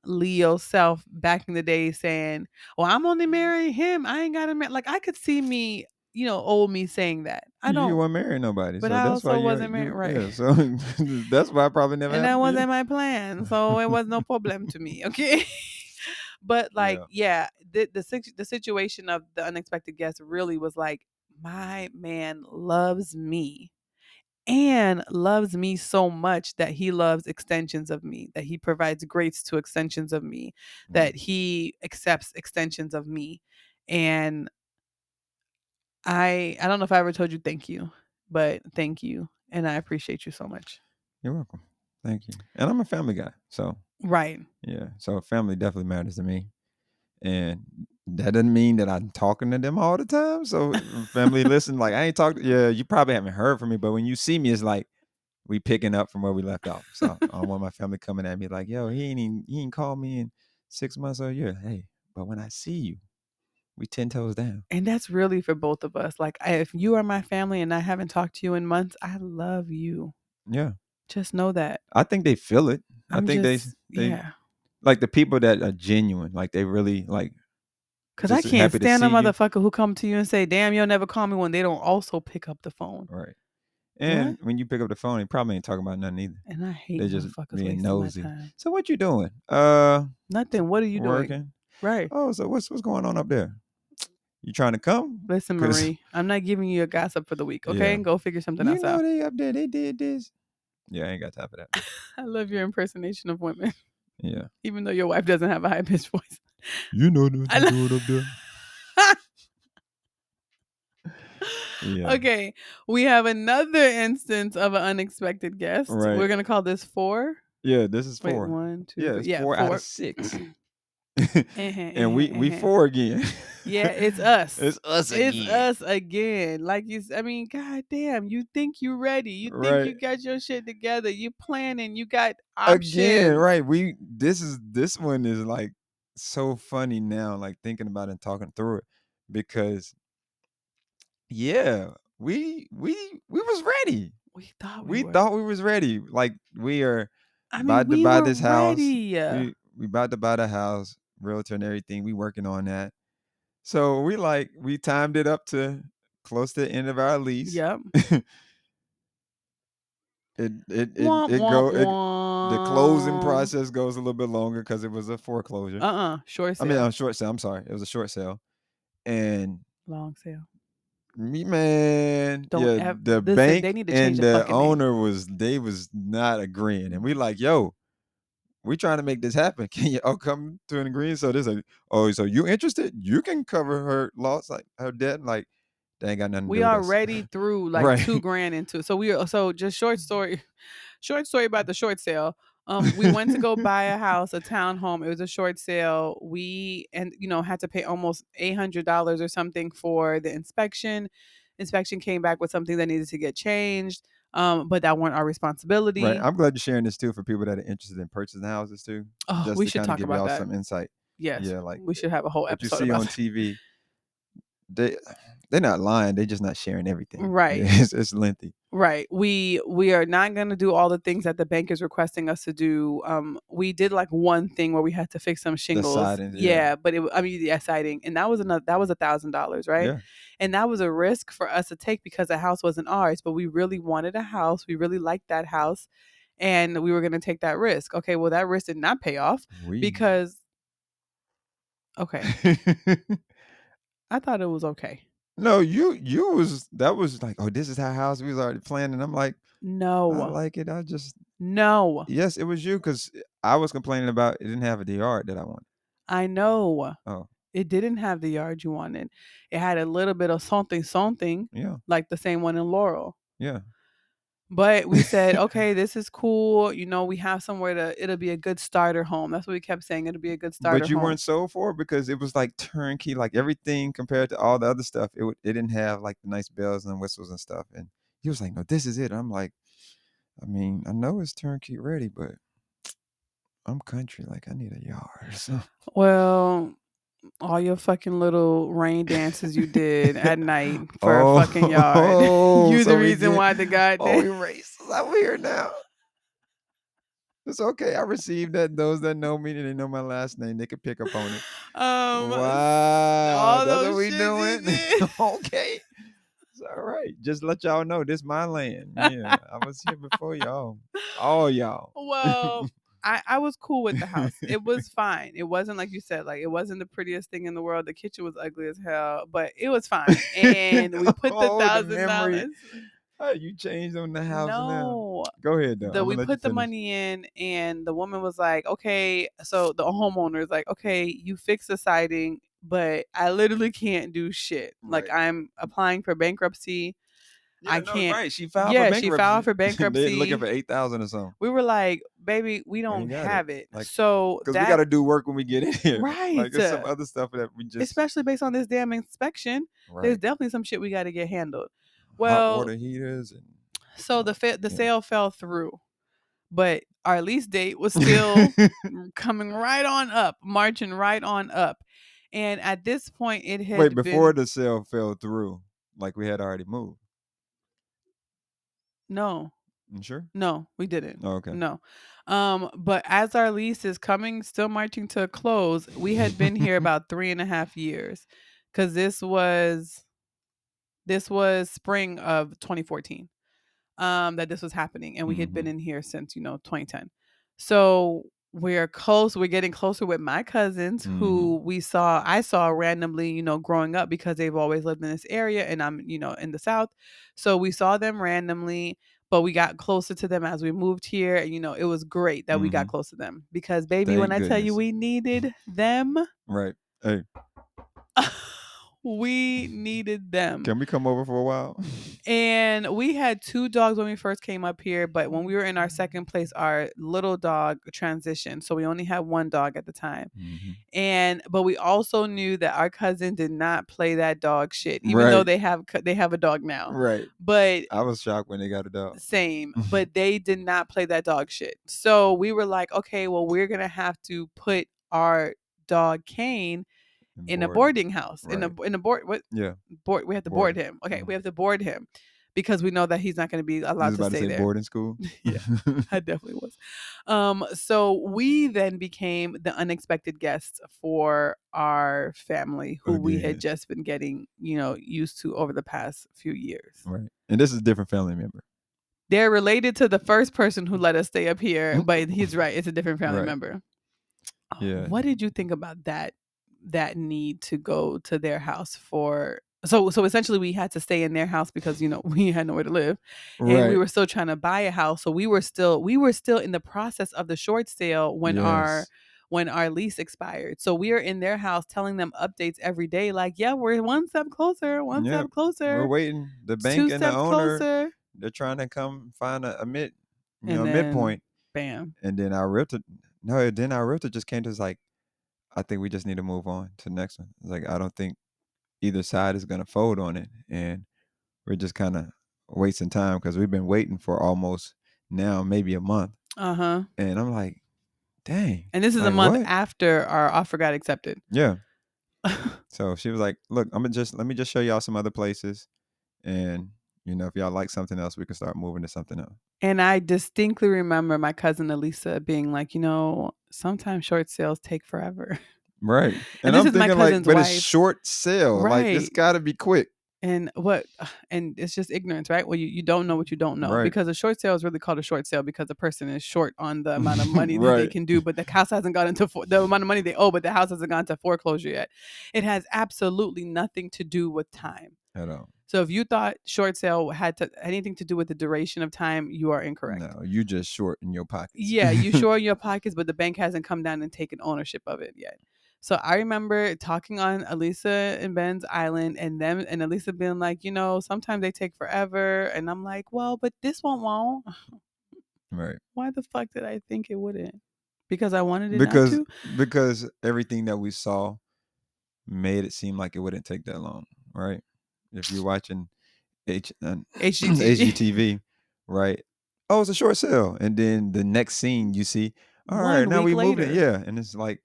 Leo self back in the day saying, "Well, I'm only mm-hmm. marrying him. I ain't got to marry." Like I could see me, you know, old me saying that. I don't, You weren't marrying nobody, but so I that's why also wasn't married, right. Yeah, so <laughs> that's why I probably never. and that happened to you. wasn't my plan, <laughs> so it was no problem to me. Okay. <laughs> But like, yeah, the the situ- the situation of the unexpected guest really was like, my man loves me and loves me so much that he loves extensions of me, that he provides grace to extensions of me, Mm. that he accepts extensions of me. And I I don't know if I ever told you thank you, but thank you. And I appreciate you so much. You're welcome. Thank you. And I'm a family guy, so Right. yeah. So family definitely matters to me, and that doesn't mean that I'm talking to them all the time. So mm, family, listen. Like I ain't talking. Yeah, you probably haven't heard from me, but when you see me, it's like we picking up from where we left off. So I want my family coming at me like, "Yo, he ain't even, he ain't called me in six months or a year." Hey, but when I see you, we ten toes down. And that's really for both of us. Like I, if you are my family and I haven't talked to you in months, I love you. Yeah, Just know that. I think they feel it. i I'm think just- they they yeah. like the people that are genuine. Like they really like Cause I can't stand a see you. motherfucker who come to you and say, "Damn, you'll never call me when they don't also pick up the phone." right. And when you pick up the phone, they probably ain't talking about nothing either. And I hate They just being nosy. So what you doing? Uh, Nothing. What are you doing? Right. Oh, so what's what's going on up there? You trying to come? Listen, 'Cause- Marie, I'm not giving you a gossip for the week. Okay, Yeah. and go figure something you else know out. they up there. They did this. Yeah, I ain't got time for that. <laughs> I love your impersonation of women, Yeah. <laughs> even though your wife doesn't have a high pitched <laughs> voice. You know what lo- doing up <laughs> there. Yeah. Okay, we have another instance of an unexpected guest. Right. We're gonna call this four. Yeah, this is Wait, four. one, two, yeah, three. it's yeah, four, out of six. <clears throat> <laughs> and we we uh-huh. four again. Yeah, it's <laughs> us. it's us It's again. us again. Like you, I mean, goddamn, you think you're ready? You think you got your shit together? You planning? You got options? Again, right? We this is this one is like so funny now, like thinking about it and talking through it, because yeah, we we we was ready. We thought we, We thought we was ready. Like we are I mean, about to we buy were this house. ready. we we about to buy the house, realtor and everything. We working on that. So we like we timed it up to close to the end of our lease. Yep. <laughs> It it it, Womp, it womp, go it, the closing process goes a little bit longer because it was a foreclosure. Uh-uh. Short Sale. I mean, a short sale. I'm sorry, it was a short sale, and long sale. me man, Don't yeah, ev- the listen, bank they need to and the the fucking name. owner was they was not agreeing, and we like, yo, we trying to make this happen. <laughs> Can you oh, all come to an agreement? So this like, oh, so you interested? You can cover her loss, like her debt, like they ain't got nothing. to We do with us. already threw <laughs> like Right. two grand into it. so we are so just short story <laughs> short story about the short sale um we went to go buy a house a townhome it was a short sale we and you know had to pay almost $800 or something for the inspection inspection came back with something that needed to get changed um but that weren't our responsibility Right. I'm glad you're sharing this too for people that are interested in purchasing houses too. oh, just we to should talk give about y'all that some insight. yes yeah, like, we should have a whole episode. What you see on that. TV, they they're not lying. They're just not sharing everything. <laughs> Right. It's, it's lengthy. Right. We we are not going to do all the things that the bank is requesting us to do. Um, we did like one thing where we had to fix some shingles. siding, yeah. yeah. but it, I mean, yeah, siding, and that was another. That was a thousand dollars, right? Yeah. And that was a risk for us to take because the house wasn't ours, but we really wanted a house. We really liked that house, and we were going to take that risk. Okay, well, that risk did not pay off We because. Okay, <laughs> <laughs> I thought it was okay. no, you you was that was like, oh, this is how house we was already planning. I'm like, No, I like it. I just no, yes, it was you because I was complaining about it didn't have a yard that I wanted. I know. Oh, It didn't have the yard you wanted. It had a little bit of something, something yeah, like the same one in Laurel. yeah. But we said, <laughs> okay, this is cool. You know, we have somewhere to. It'll be a good starter home. That's what we kept saying. It'll be a good starter. But you home. weren't sold for it because it was like turnkey, like everything compared to all the other stuff. It would- it didn't have like the nice bells and whistles and stuff. And he was like, "No, this is it." I'm like, I mean, I know it's turnkey ready, but I'm country. Like I need a yard. <laughs> So Well, all your fucking little rain dances you did <laughs> at night for a fucking yard. <laughs> Oh, you so the reason did- why the Oh, goddamn. we racist out here now. It's okay. I received that. Those that know me, and they know my last name. They could pick up on it. <laughs> um, wow, all that's those what we doing. okay, it's all right. Just let y'all know this my land. Yeah, I was here before y'all. All y'all. Well, I, I was cool with the house. It <laughs> was fine. It wasn't like you said, like it wasn't the prettiest thing in the world. The kitchen was ugly as hell, but it was <laughs> fine. And we put the Oh, the thousand dollars. Oh, <laughs> you changed on the house now. No, Go ahead though. the, we put the money in, and the woman was like, "Okay." So the homeowner is like, "Okay, you fix the siding, but I literally can't do shit. Like I'm applying for bankruptcy." I no, can't- Right, she filed Yeah, for she filed for <laughs> They're bankruptcy. looking for eight thousand or something. We were like, "Baby, we don't got it. have it." Like, so Because we got to do work when we get in here. Right. Like there's some uh, other stuff that we just especially based on this damn inspection, right. there's definitely some shit we got to get handled. hot Well, water heaters and so the fa- the Yeah. sale fell through, but our lease date was still <laughs> coming right on up, marching right on up. And at this point, it had wait before been, the sale fell through, like we had already moved. No, You sure? no, we didn't. Oh, okay. No. Um, but as our lease is coming, still marching to a close, we had been here <laughs> about three and a half years. Cause this was this was spring of 2014. Um, that this was happening. And we had been in here since, you know, 2010. So we're close, we're getting closer with my cousins who we saw I saw randomly, you know, growing up because they've always lived in this area and I'm, you know, in the south. So we saw them randomly but we got closer to them as we moved here and you know it was great that we got Mhm. close to them because baby when i tell you we needed them Right. Hey, <laughs> we needed them can we come over for a while? <laughs> and we had two dogs when we first came up here but when we were in our second place our little dog transitioned so we only had one dog at the time Mhm. and but we also knew that our cousin did not play that dog shit even though they have they have a dog now Right. but I was shocked when they got a dog. same <laughs> but they did not play that dog shit so we were like okay well we're gonna have to put our dog kane in a boarding. house in a in a board what Yeah. board we have to board Boarding. him okay we Mhm. have to board him because we know that he's not going to be allowed to about to stay say there boarding school. <laughs> Yeah. <laughs> I definitely was. Um, so we then became the unexpected guests for our family who we had just been getting, you know, used to over the past few years. right. And this is a different family member. They're related to the first person who let us stay up here, but he's right, it's a different family Right. member. Oh, Yeah. What did you think about that that need to go to their house for so so essentially we had to stay in their house because you know <laughs> we had nowhere to live and Right. we were still trying to buy a house so we were still we were still in the process of the short sale when our when our lease expired so we are in their house telling them updates every day like yeah we're one step closer one Yep. step closer We're waiting. The two bank and the owner, closer they're trying to come find a, a mid, you And know, then- midpoint. bam And then our realtor, no, then our realtor just came to us like, I think we just need to move on to the next one. It's like I don't think either side is gonna fold on it, and we're just kind of wasting time because we've been waiting for almost now maybe a month, uh-huh and I'm like, dang, and this is a month what? after our offer got accepted yeah, <laughs> So she was like, "Look, I'm gonna just let me just show y'all some other places, and you know, if y'all like something else, we can start moving to something else." And I distinctly remember my cousin Elisa being like, you know, sometimes short sales take forever. Right, <laughs> and, this I'm thinking like, but wife. it's short sale. Like it's got to be quick. And what and it's just ignorance, right? Well, you, you don't know what you don't know. Right. Because a short sale is really called a short sale because the person is short on the amount of <laughs> money that they can do, but the house hasn't gone into for, the amount of money they owe, but the house hasn't gone to foreclosure yet. It has absolutely nothing to do with time. At all. So if you thought short sale had to anything to do with the duration of time, you are incorrect. No, you just short in your pockets. Yeah, you <laughs> short in your pockets, but the bank hasn't come down and taken ownership of it yet. So I remember talking on Elisa and Ben's island and them and Elisa being like, you know, sometimes they take forever. And I'm like, well, but this one won't. right. <laughs> Why the fuck did I think it wouldn't? Because I wanted it Because because everything that we saw made it seem like it wouldn't take that long, right? If you're watching H uh. <laughs> HGTV. HGTV, right? Oh, it's a short sale, and then the next scene you see, all right, One now we moved it, yeah, and it's like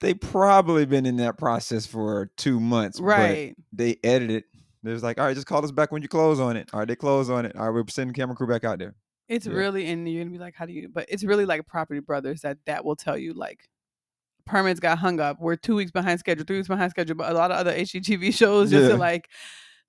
they probably been in that process for two months, but Right. they edited. There's like, all right, just call us back when you close on it. All right, they close on it. All right, we're sending camera crew back out there. It's Yeah. really, and you're gonna be like, how do you? But it's really like Property Brothers that that will tell you like permits got hung up. We're two weeks behind schedule, three weeks behind schedule. But a lot of other HGTV <laughs> shows just Yeah. are like,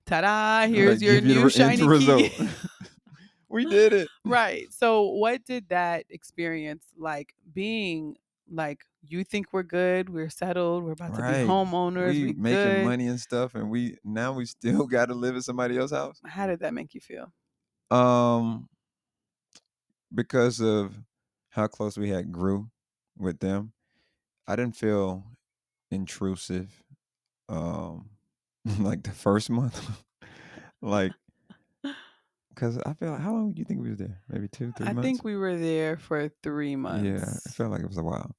ta-da! Like, Here's your give you new re- shiny result. key. <laughs> <laughs> we did it. right. So, what did that experience like being like? You think we're good? We're settled. We're about to be homeowners. we We, making good. money and stuff, and we now we still got to live in somebody else's house. How did that make you feel? Um, because of how close we had grew with them, I didn't feel intrusive. Um, <laughs> like the first month, <laughs> like, because I feel like how long do you think we was there? Maybe two, three I months. think we were there for three months. Yeah, it felt like it was a while.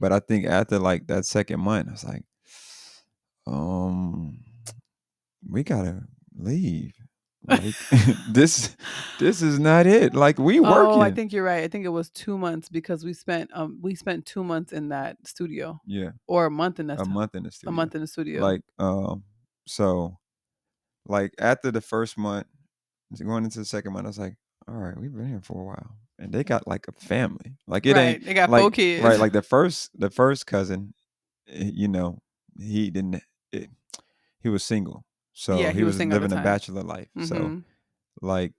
But I think after like that second month, I was like, um, we gotta leave. Like <laughs> this, this is not it. Like we working. Oh, I think you're right. I think it was two months because we spent um we spent two months in that studio yeah, or a month in that a stu- month in the studio. a month in the studio. Like um, so, like after the first month, going into the second month, I was like, all right, we've been here for a while, and they got like a family. Like it right, ain't they got like four kids. right. Like the first, the first cousin, eh, you know, he didn't. It, he was single, so Yeah, he, he was was single at the living a bachelor life. So Mhm. like,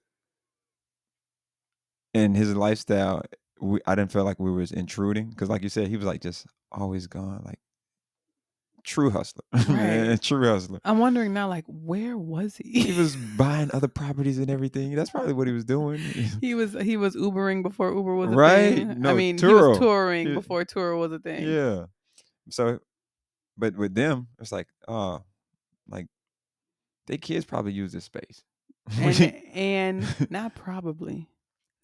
in his lifestyle, we, I didn't feel like we was intruding because, like you said, he was like just always gone, like true hustler, <laughs> man, Right. true hustler. I'm wondering now, like, where was he? He was <laughs> buying other properties and everything. That's probably what he was doing. <laughs> he was he was Ubering before Uber was a Right. thing. I No, mean, he was touring He- before tour was a thing. Yeah. So, but with them, it's like, oh, like they kids probably use this space. And <laughs> and <laughs> not probably.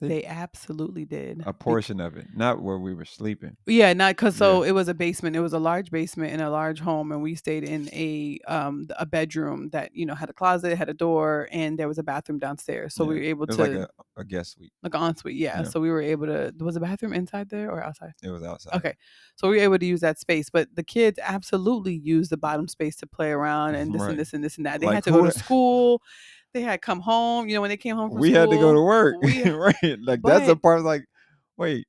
They- They absolutely did. a portion of it, not where we were sleeping. Yeah, not because so it was a basement. It was a large basement in a large home, and we stayed in a um a bedroom that you know had a closet, had a door, and there was a bathroom downstairs. So we were able to like a, a guest suite. Like an ensuite. Yeah. Yeah. So we were able to. Was the bathroom inside there or outside? It was outside. Okay. So we were able to use that space, but the kids absolutely used the bottom space to play around and this Right. and this and this and that. They Like, had to go to school. They had come home. You know, when they came home from school. We school. had to go to work. we- <laughs> right. Like that's the but- part like, wait.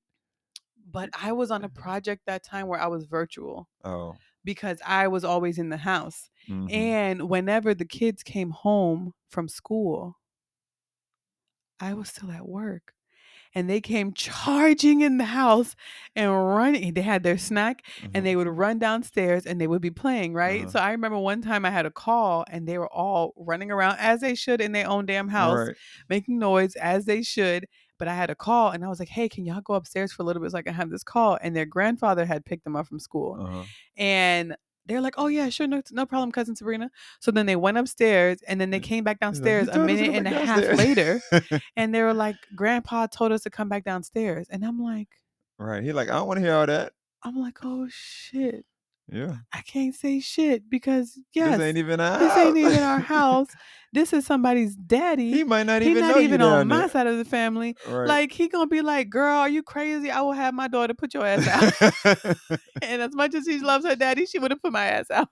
But I was on a project that time where I was virtual Oh. because I was always in the house. mhm. And whenever the kids came home from school, I was still at work. And they came charging in the house and running. They had their snack Mhm. and they would run downstairs and they would be playing, right? Uh-huh. So I remember one time I had a call and they were all running around as they should in their own damn house, Right. making noise as they should. But I had a call and I was like, hey, can y'all go upstairs for a little bit so I can have this call? And their grandfather had picked them up from school. Uh-huh. And they're like, oh, yeah, sure, no, no problem, cousin Sabrina. So then they went upstairs and then they came back He's like, downstairs a told us to minute and a half later. <laughs> And they were like, Grandpa told us to come back downstairs. And I'm like, right. He like, I don't want to hear all that. I'm like, oh shit. Yeah. I can't say shit because yes, This ain't even our this ain't house. even our <laughs> house. This is somebody's daddy. he might not He's even not know even on my there. side of the family. Right. Like he gonna be like, "Girl, are you crazy? I will have my daughter put your ass out." <laughs> and as much as she loves her daddy, she would have put my ass out.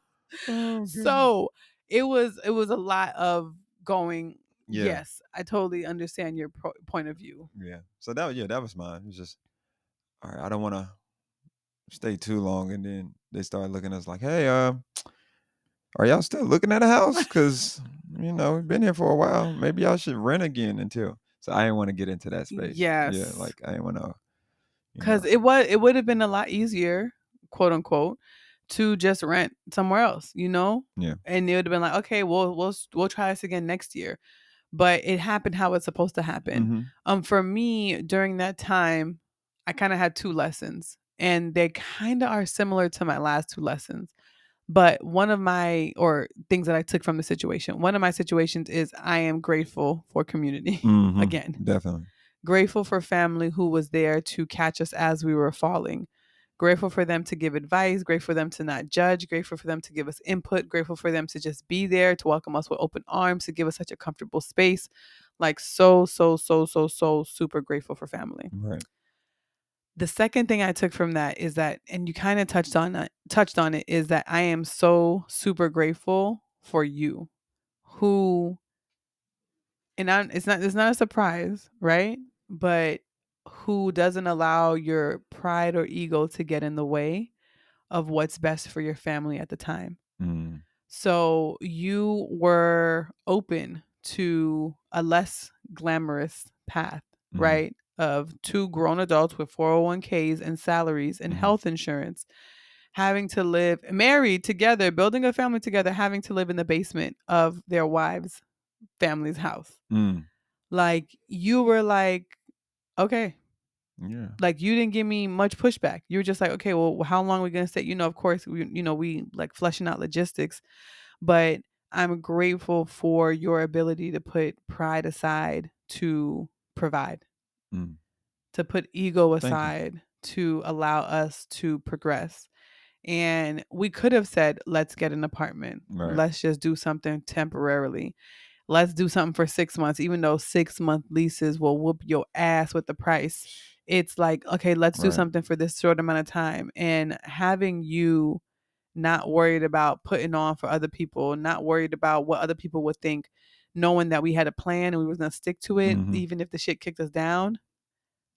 Oh, so it was it was a lot of going Yeah. yes i totally understand your pro- point of view Yeah. So that yeah, that was mine. It was just all right. I don't want to stay too long, and then they started looking at us like, "Hey, uh, are y'all still looking at a house? <laughs> Because you know we've been here for a while. Maybe y'all should rent again until." So I didn't want to get into that space. Yeah, Yes. like I didn't want to. because it was it would have been a lot easier quote unquote to just rent somewhere else you know Yeah. and it would have been like okay we'll we'll we'll try this again next year but it happened how it's supposed to happen hmm um for me during that time i kind of had two lessons and they kind of are similar to my last two lessons but one of my or things that i took from the situation one of my situations is i am grateful for community <laughs> hmm again definitely. grateful for family who was there to catch us as we were falling grateful for them to give advice grateful for them to not judge grateful for them to give us input grateful for them to just be there to welcome us with open arms to give us such a comfortable space like so so so so so super grateful for family Right. The second thing i took from that is that and you kind of touched on it touched on it is that i am so super grateful for you who and I, it's not it's not a surprise right but who doesn't allow your pride or ego to get in the way of what's best for your family at the time Mm. so you were open to a less glamorous path, Mhm. right? Of two grown adults with 401ks and salaries and Mhm. health insurance having to live married together, building a family together, having to live in the basement of their wives' family's house. Mm. Like you were like, okay, Yeah. like you didn't give me much pushback. You were just like, okay, well, how long are we gonna stay? You know, of course, we, you know, we like fleshing out logistics, but I'm grateful for your ability to put pride aside to provide, Mm. to put ego aside to allow us to progress. And we could have said, let's get an apartment. Right. Let's just do something temporarily. Let's do something for six months, even though six month leases will whoop your ass with the price it's like okay let's do something for this short amount of time and having you not worried about putting on for other people not worried about what other people would think knowing that we had a plan and we was to stick to it Mhm. even if the shit kicked us down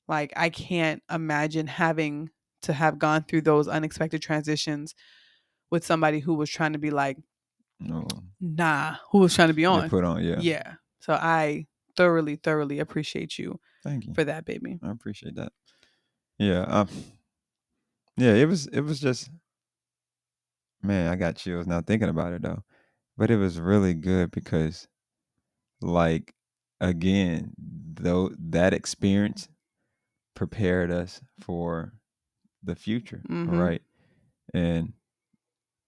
like i can't imagine having to have gone through those unexpected transitions with somebody who was trying to be like No. nah who was trying to be They on put on. Yeah. yeah so i thoroughly thoroughly appreciate you Thank you. for that baby I appreciate that. Yeah. Um, yeah. It was. It was just. Man, I got chills now thinking about it though. But it was really good because, like, again, though that experience prepared us for the future, Mhm. right? And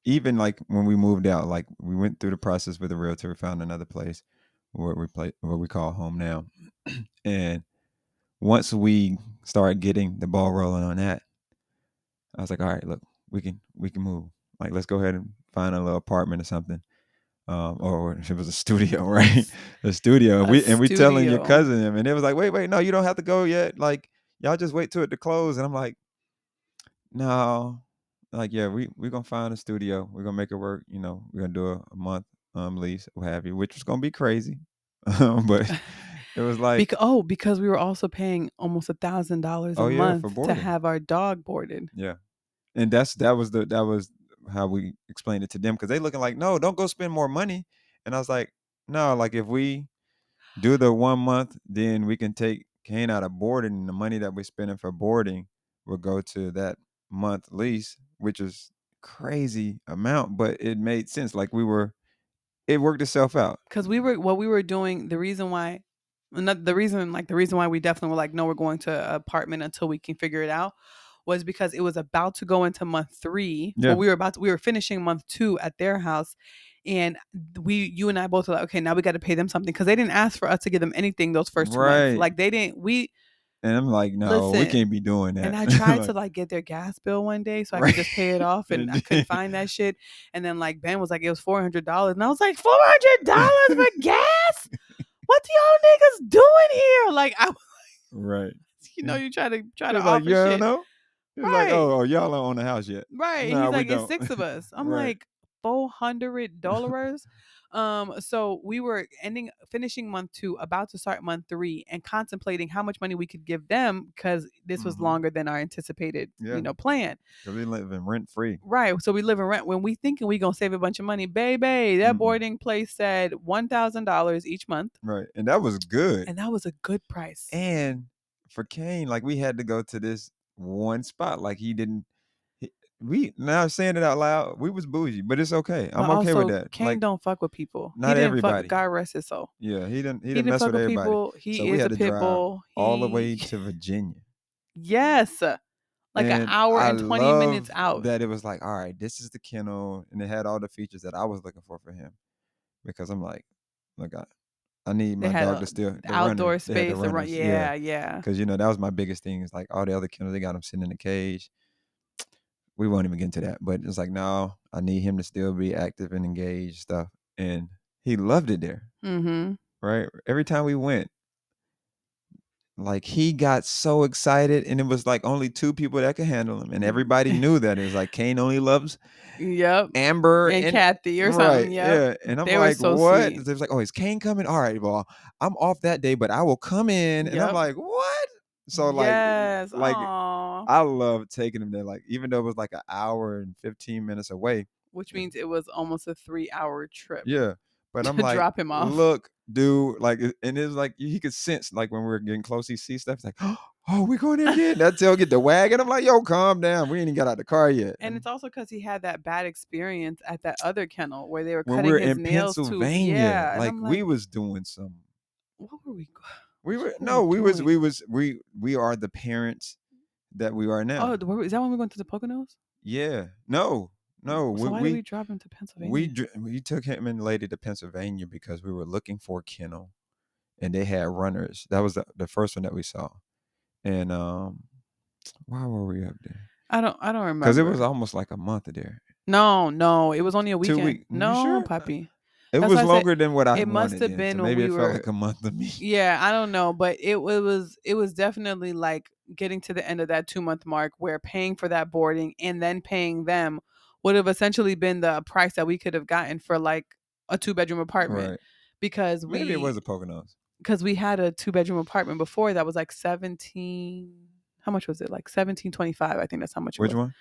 even like when we moved out, like we went through the process with a realtor, we found another place what we play, where we call home now, <clears throat> and once we started getting the ball rolling on that, I was like, all right, look, we can we can move. Like, let's go ahead and find a little apartment or something. Um, or it was a studio, <laughs> right? a studio. And A we and we telling your cousin him, and it was like, wait, wait, no, you don't have to go yet. Like, y'all just wait till it to close. And I'm like, no, like, yeah, we we're gonna find a studio. We're gonna make it work. You know, we're gonna do a, a month um lease, what have you, which was gonna be crazy. <laughs> but <laughs> it was like, oh, because we were also paying almost a thousand dollars a Oh, yeah, month to have our dog boarded. Yeah, and that's that was the that was how we explained it to them because they looking like, no, don't go spend more money. And I was like, no, like if we do the one month, then we can take Kane out of boarding, and the money that we're spending for boarding will go to that month lease, which is crazy amount, but it made sense. Like we were, it worked itself out. Because we were what we were doing. The reason why, the reason like the reason why we definitely were like, no, we're going to apartment until we can figure it out, was because it was about to go into month three. Yeah. Well, we were about to, we were finishing month two at their house. And we, you and I both were like, okay, now we got to pay them something because they didn't ask for us to give them anything those first two Right. months. Like they didn't. We And I'm like, no, we can't be doing that. And I <laughs> tried to like get their gas bill one day so I could just pay it off, and I couldn't find that <laughs> shit. And then like Ben was like, it was four hundred dollars, and I was like, four hundred dollars for <laughs> gas? What the y'all niggas doing here? Like I, right. you know, you try to try to like, offer you don't shit, know? He was Right. like, oh, oh, y'all don't own the house yet. right? Nah, He's like, it's six of us. <laughs> I'm Right. like, four hundred dollars. um, so we were ending finishing month two, about to start month three, and contemplating how much money we could give them because this was Mhm. longer than our anticipated, Yeah. you know, plan. we living rent free. Right. So we live in rent when we thinking we gonna save a bunch of money, baby. That Mm-mm. boarding place said one thousand dollars each month, Right. And that was good. and that was a good price. And for Kane, like we had to go to this one spot. Like he didn't. He, we now saying it out loud, we was bougie, but it's okay. I'm But okay with that. Kane like, don't fuck with people. he not didn't everybody. Fuck, God rest his soul. yeah, he didn't. He, He, didn't mess fuck with everybody. people. He So is had a pit bull. All the way to Virginia. Yes. Like an And hour I and 20 minutes out. That it was like, all right, this is the kennel, and it had all the features that I was looking for for him. Because I'm like, oh look, I, I need my dog a- to still the Outdoor. Space. the run, yeah, yeah. Because you know that was my biggest thing. Is like all the other kennels, they got him sitting in the cage. We won't even get into that, but it's like no, I need him to still be active and engaged stuff, and he loved it there. Mm-hmm. Right, every time we went, like he got so excited, and it was like only two people that could handle him, and everybody <laughs> knew that. It was like Kane only loves Yep. Amber And, and Kathy or right, something. Yep. yeah. And I'm They like, so what? sweet. They like, oh, is Kane coming? All right, well, I'm off that day, but I will come in. And I'm like, what? So like, yes. like aw. I love taking him there. Like, even though it was like an hour and 15 minutes away. Which means it was almost a three hour trip. Yeah. But <laughs> I'm like, drop him off. look, dude, like, and it's like he could sense, like, when we were getting close, he sees stuff. It's like, oh, we're going there again? That tail get the wagon. I'm like, yo, calm down. We ain't even got out the car yet. And it's also because he had that bad experience at that other kennel where they were when cutting we were his in nails. Pennsylvania, Yeah, and like, we was doing some what were we? We were no, we we was we was we we are the parents that we are now. Oh, is that when we went to the Poconos? yeah, no, no. So we why we did we drop him to Pennsylvania? we, we took him and Lady to Pennsylvania because we were looking for a kennel, and they had runners. That was the, the first one that we saw, and um, why were we up there? I don't. I don't remember. Because it was almost like a month there. no, no. It was only a Two weekend. week- No, sure? puppy. It That's was I said longer than what I it must have been so when maybe we it felt were- like a month to me. Yeah, I don't know, but it, it was it was definitely like getting to the end of that two month mark where paying for that boarding and then paying them would have essentially been the price that we could have gotten for like a two bedroom apartment Right? because we Maybe it was a Poconos. because we had a two bedroom apartment before that was like 17 how much was it like 1725 i think that's how much it Which one?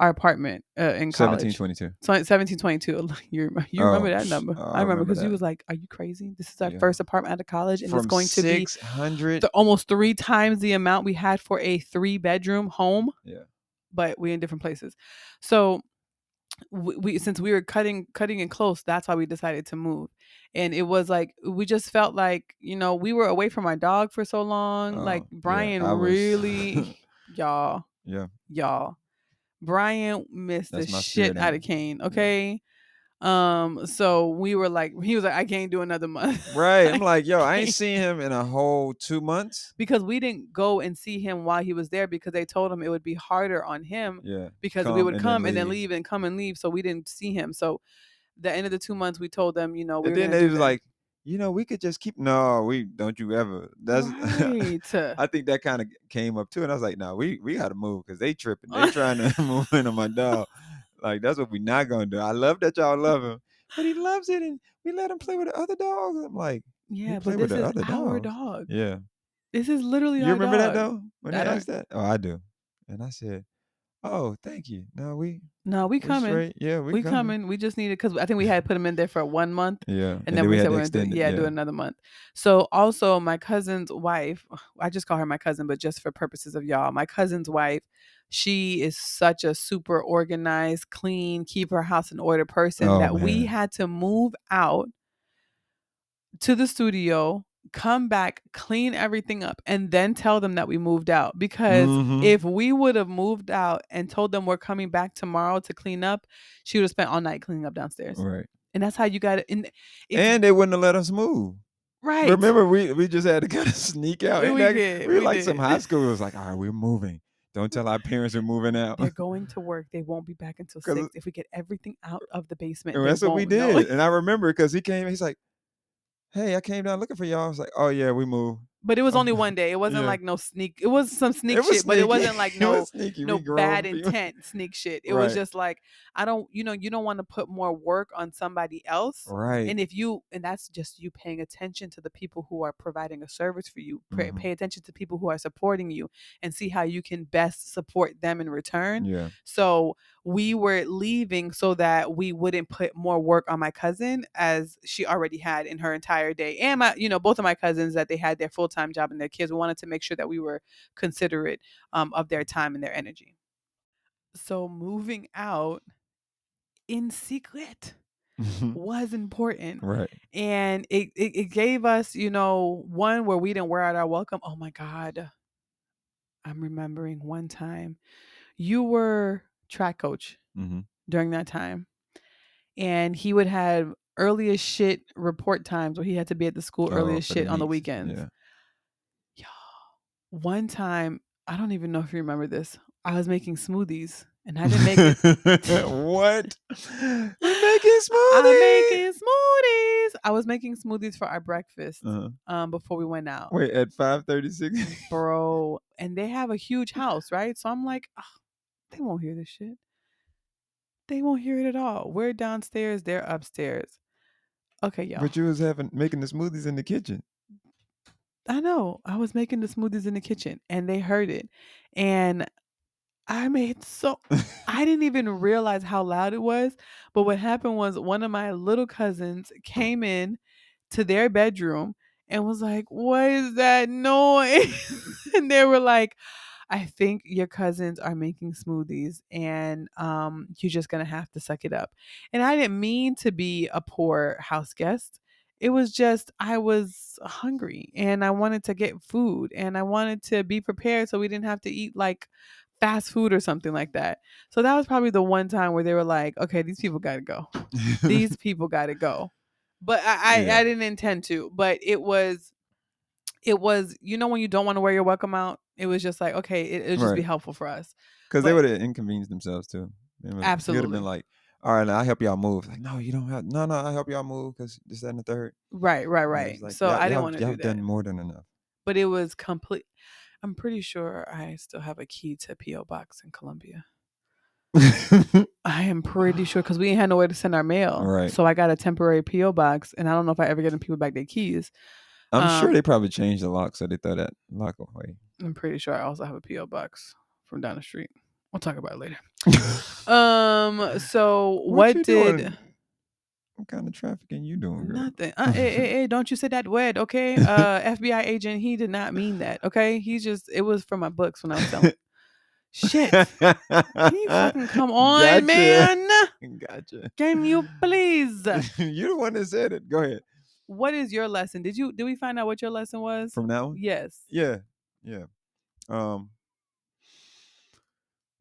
our apartment uh, in college Seventeen twenty two. so 1722 <laughs> you remember, you remember Oh, that number oh, i remember remember because you was like are you crazy this is our Yeah. first apartment out of college and From it's going to be six hundred. almost three times the amount we had for a three bedroom home Yeah. but we in different places so we, we since we were cutting cutting it close that's why we decided to move. And it was like we just felt like you know we were away from our dog for so long like Oh, yeah, brian was- really <laughs> y'all yeah. y'all brian missed That's the shit out of kane okay um so we were like he was like i can't do another month <laughs> Right. I'm like, yo, I ain't seen him in a whole two months. because we didn't go and see him while he was there because they told him it would be harder on him Yeah. because we would and then come and then leave. and come and leave so we didn't see him so the end of the two months we told them you know we and then they was that. like, you know, we could just keep. No, we don't. You ever? That's. right. <laughs> I think that kind of came up too, and I was like, no, we we got to move because they tripping. They <laughs> trying to move in on my dog. Like that's what we're not gonna do. I love that y'all love him, but he loves it, and we let him play with the other dogs. I'm like, yeah play but with this the is other our dogs. dog yeah. this is literally You remember that though when I asked that? Oh, I do. And I said, oh, thank you. No, we no we coming straight. Yeah, we, we coming we just needed because i think we <laughs> had put him in there for one month Yeah, and, then we, said we're gonna do, extend yeah, do another month. So also my cousin's wife, I just call her my cousin, but just for purposes of y'all, my cousin's wife, she is such a super organized, clean, keep her house in order person Oh, that we had to move out to the studio, come back, clean everything up, and then tell them that we moved out. Because Mhm. if we would have moved out and told them we're coming back tomorrow to clean up, she would have spent all night cleaning up downstairs. right, And that's how you got it. And, it's- and they wouldn't have let us move. right. Remember, we we just had to <laughs> kind of sneak out. We that- did, we we like some high school. It was like, all right, we're moving. Don't tell our parents we're moving out. They're <laughs> going to work. They won't be back until six. If we get everything out uh, of the basement, that's what we won't know. did. And I remember because he came, he's like, Hey, I came down looking for y'all. I was like, Oh yeah, we moved. But it was only one day. It wasn't yeah. like no sneak. It was some sneak was shit, but it wasn't like <laughs> no was no bad people. intent sneak shit. It was just like I don't, you know, you don't want to put more work on somebody else. Right. And if you, and that's just you paying attention to the people who are providing a service for you, pay, Mhm. pay attention to people who are supporting you and see how you can best support them in return. yeah. So we were leaving so that we wouldn't put more work on my cousin as she already had in her entire day. And my, you know, both of my cousins that they had their full time job and their kids. We wanted to make sure that we were considerate um, of their time and their energy. So moving out in secret was important right. and it, it it gave us you know one where we didn't wear out our welcome oh my god i'm remembering one time you were track coach hmm during that time and he would have earliest shit report times where he had to be at the school Oh, for shit on the weekends Yeah. one time i don't even know if you remember this i was making smoothies and i didn't make it <laughs> what? <laughs> You're making smoothies. i'm making smoothies i was making smoothies for our breakfast Uh-huh. um before we went out Wait, at five thirty six. <laughs> bro. And they have a huge house, right? So I'm like, "Ah, they won't hear this shit. They won't hear it at all. We're downstairs, they're upstairs. Okay, y'all. But you was having making the smoothies in the kitchen. I know. I was making the smoothies in the kitchen and they heard it. And I made so <laughs> I didn't even realize how loud it was. But what happened was one of my little cousins came in to their bedroom and was like, What is that noise? <laughs> and they were like, I think your cousins are making smoothies and um, you're just going to have to suck it up. And I didn't mean to be a poor house guest. It was just, I was hungry and I wanted to get food and I wanted to be prepared so we didn't have to eat like fast food or something like that. So that was probably the one time where they were like, okay, these people got to go. <laughs> These people got to go. But I, I, Yeah. I didn't intend to, but it was, it was, you know, when you don't want to wear your welcome out, it was just like, okay, it, it'll just be helpful for us. Because they would have inconvenienced themselves too. They would've- You'd have been like, all right, I'll help y'all move. Like, no, you don't have. No, no, I'll help y'all move because this, that, and the third. Right, right, right. like, so I didn't y'all- want to y'all do have that. done more than enough. But it was complete. I'm pretty sure I still have a key to PO box in Columbia. <laughs> I am pretty sure because we ain't had nowhere to send our mail. Right. So I got a temporary PO box, and I don't know if I ever get them people back their keys. I'm sure Um, they probably changed the lock, so they throw that lock away. I'm pretty sure I also have a PO box from down the street. We'll talk about it later. <laughs> Um. So what, you did doing? What kind of trafficking are you doing, girl? nothing? Uh, hey, hey, <laughs> hey, don't you say that word, okay? <laughs> Uh, FBI agent, he did not mean that, okay? He just it was for my books when I was selling. Shit. Can you fucking come on, Gotcha. man? Gotcha. Can you please? You're the one that said it. Go ahead. What is your lesson? Did you did we find out what your lesson was? From now on. yes. Yeah, yeah. Um,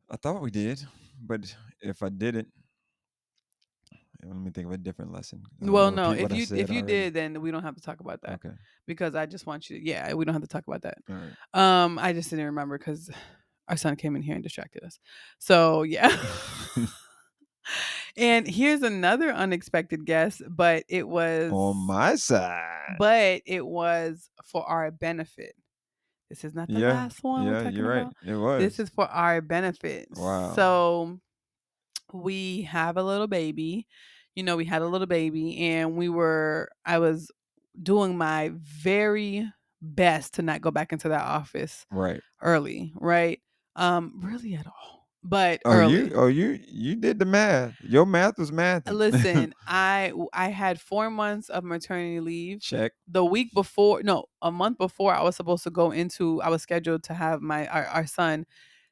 I thought we did, but if I didn't, let me think of a different lesson. Well, no. If you if you already. did, then we don't have to talk about that okay, because I just want you. To, yeah, we don't have to talk about that. all right. Um, I just didn't remember because our son came in here and distracted us. So yeah. <laughs> <laughs> and here's another unexpected guest, but it was On my side, but it was for our benefit. This is not the Yeah, last one. we're yeah, you're right. about. It was. This is for our benefit. Wow. So we have a little baby. You know, we had a little baby and we were I was doing my very best to not go back into that office right. early, right? Um really at all. But Oh, early. you, oh, you, you did the math. Your math was math. Uh, listen, <laughs> I I had 4 months of maternity leave. check. the week before no a month before i was supposed to go into i was scheduled to have my our, our son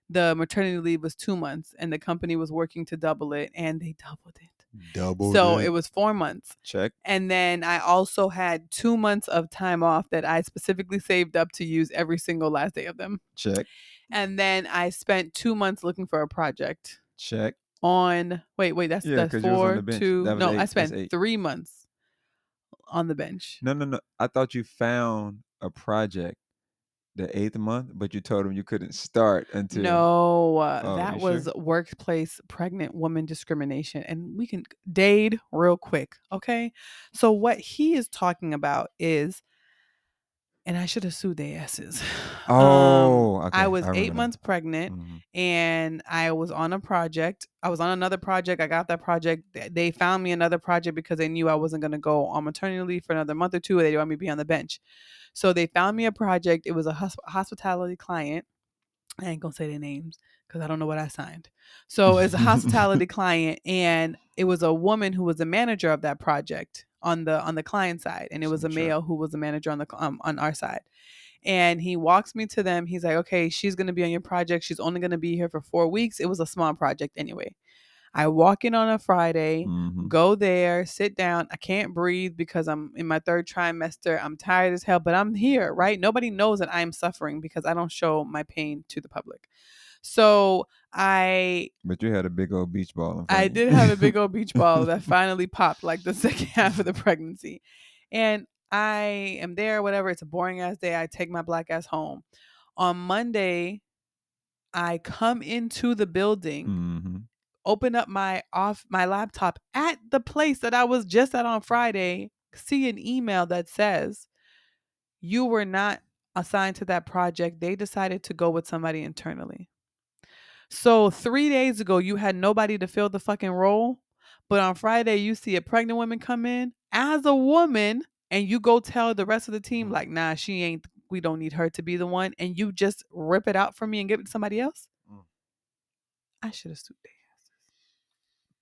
the maternity leave was two months and the company was working to double it and they doubled it Double. so it was four months check. and then i also had two months of time off that i specifically saved up to use every single last day of them Check. And then i spent two months looking for a project Check. on wait wait that's Yeah, that's 'cause you was on four the two That no eight. i spent three months on the bench No, no, no. I thought you found a project the eighth month, but you told him you couldn't start until. No, uh, Oh, that you sure? was workplace pregnant woman discrimination. And we can Dade real quick, okay? So what he is talking about is and I should have sued their asses. <sighs> Oh, Um, okay, I was I eight months pregnant Mhm. and I was on a project. I was on another project. I got that project. They found me another project because they knew I wasn't going to go on maternity leave for another month or two. Or they didn't want me to be on the bench. So they found me a project. It was a hos- hospitality client. I ain't gonna say their names because I don't know what I signed. So it's a hospitality <laughs> client, and it was a woman who was the manager of that project on the on the client side, and it was a male who was the manager on the um, on our side. And he walks me to them. He's like, "Okay, she's gonna be on your project. She's only gonna be here for four weeks. It was a small project anyway." I walk in on a Friday Mhm. go there, sit down. I can't breathe because I'm in my third trimester. I'm tired as hell, but I'm here, right? Nobody knows that I'm suffering because I don't show my pain to the public. So I But you had a big old beach ball. I you. did have a big old beach ball that <laughs> finally popped like the <laughs> second half of the pregnancy. And I am there, whatever. It's a boring ass day. I take my black ass home. On Monday, I come into the building Mhm. open up my off my laptop at the place that I was just at on Friday, see an email that says you were not assigned to that project. They decided to go with somebody internally. So 3 days ago you had nobody to fill the fucking role, but on Friday you see a pregnant woman come in as a woman and you go tell the rest of the team like, "Nah, she ain't we don't need her to be the one." And you just rip it out from me and give it to somebody else? Mm. I should have sued their asses.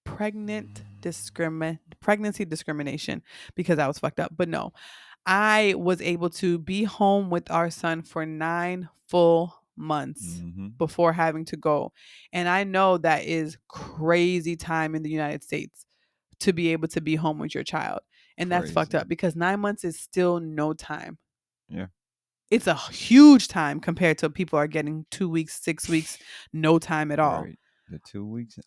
Pregnant Mm. discrimin pregnancy discrimination because I was fucked up. But no, I was able to be home with our son for nine full months Mhm. before having to go. And I know that is crazy time in the United States to be able to be home with your child. And that's fucked up because nine months is still no time. Yeah. It's a huge time compared to people are getting two weeks, six weeks, no time at all Right. The two weeks.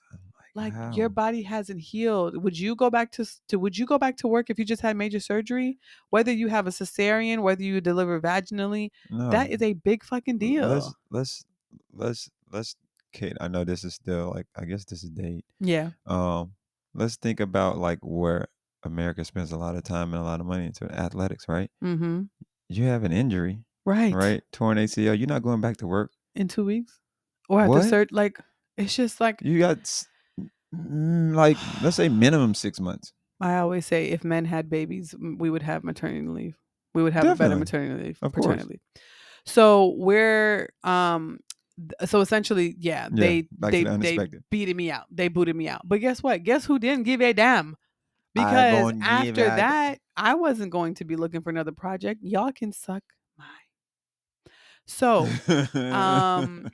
Like, like your body hasn't healed would you go back to, to would you go back to work if you just had major surgery whether you have a cesarean whether you deliver vaginally No. that is a big fucking deal Let's let's let's let's Kate, I know this is still like I guess this is date. yeah Um let's think about like where America spends a lot of time and a lot of money into athletics, right? mm-hmm You have an injury, right right? Torn ACL, you're not going back to work. in two weeks or after cert like it's just like You got like let's say minimum six months. i always say if men had babies we would have maternity leave. We would have a better maternity leave Of paternity course. leave. So we're um so essentially yeah Yeah, they they the they beated me out. They booted me out. But guess what? Guess who didn't give a damn? Because after that i wasn't going to be looking for another project. Y'all can suck my so <laughs> um,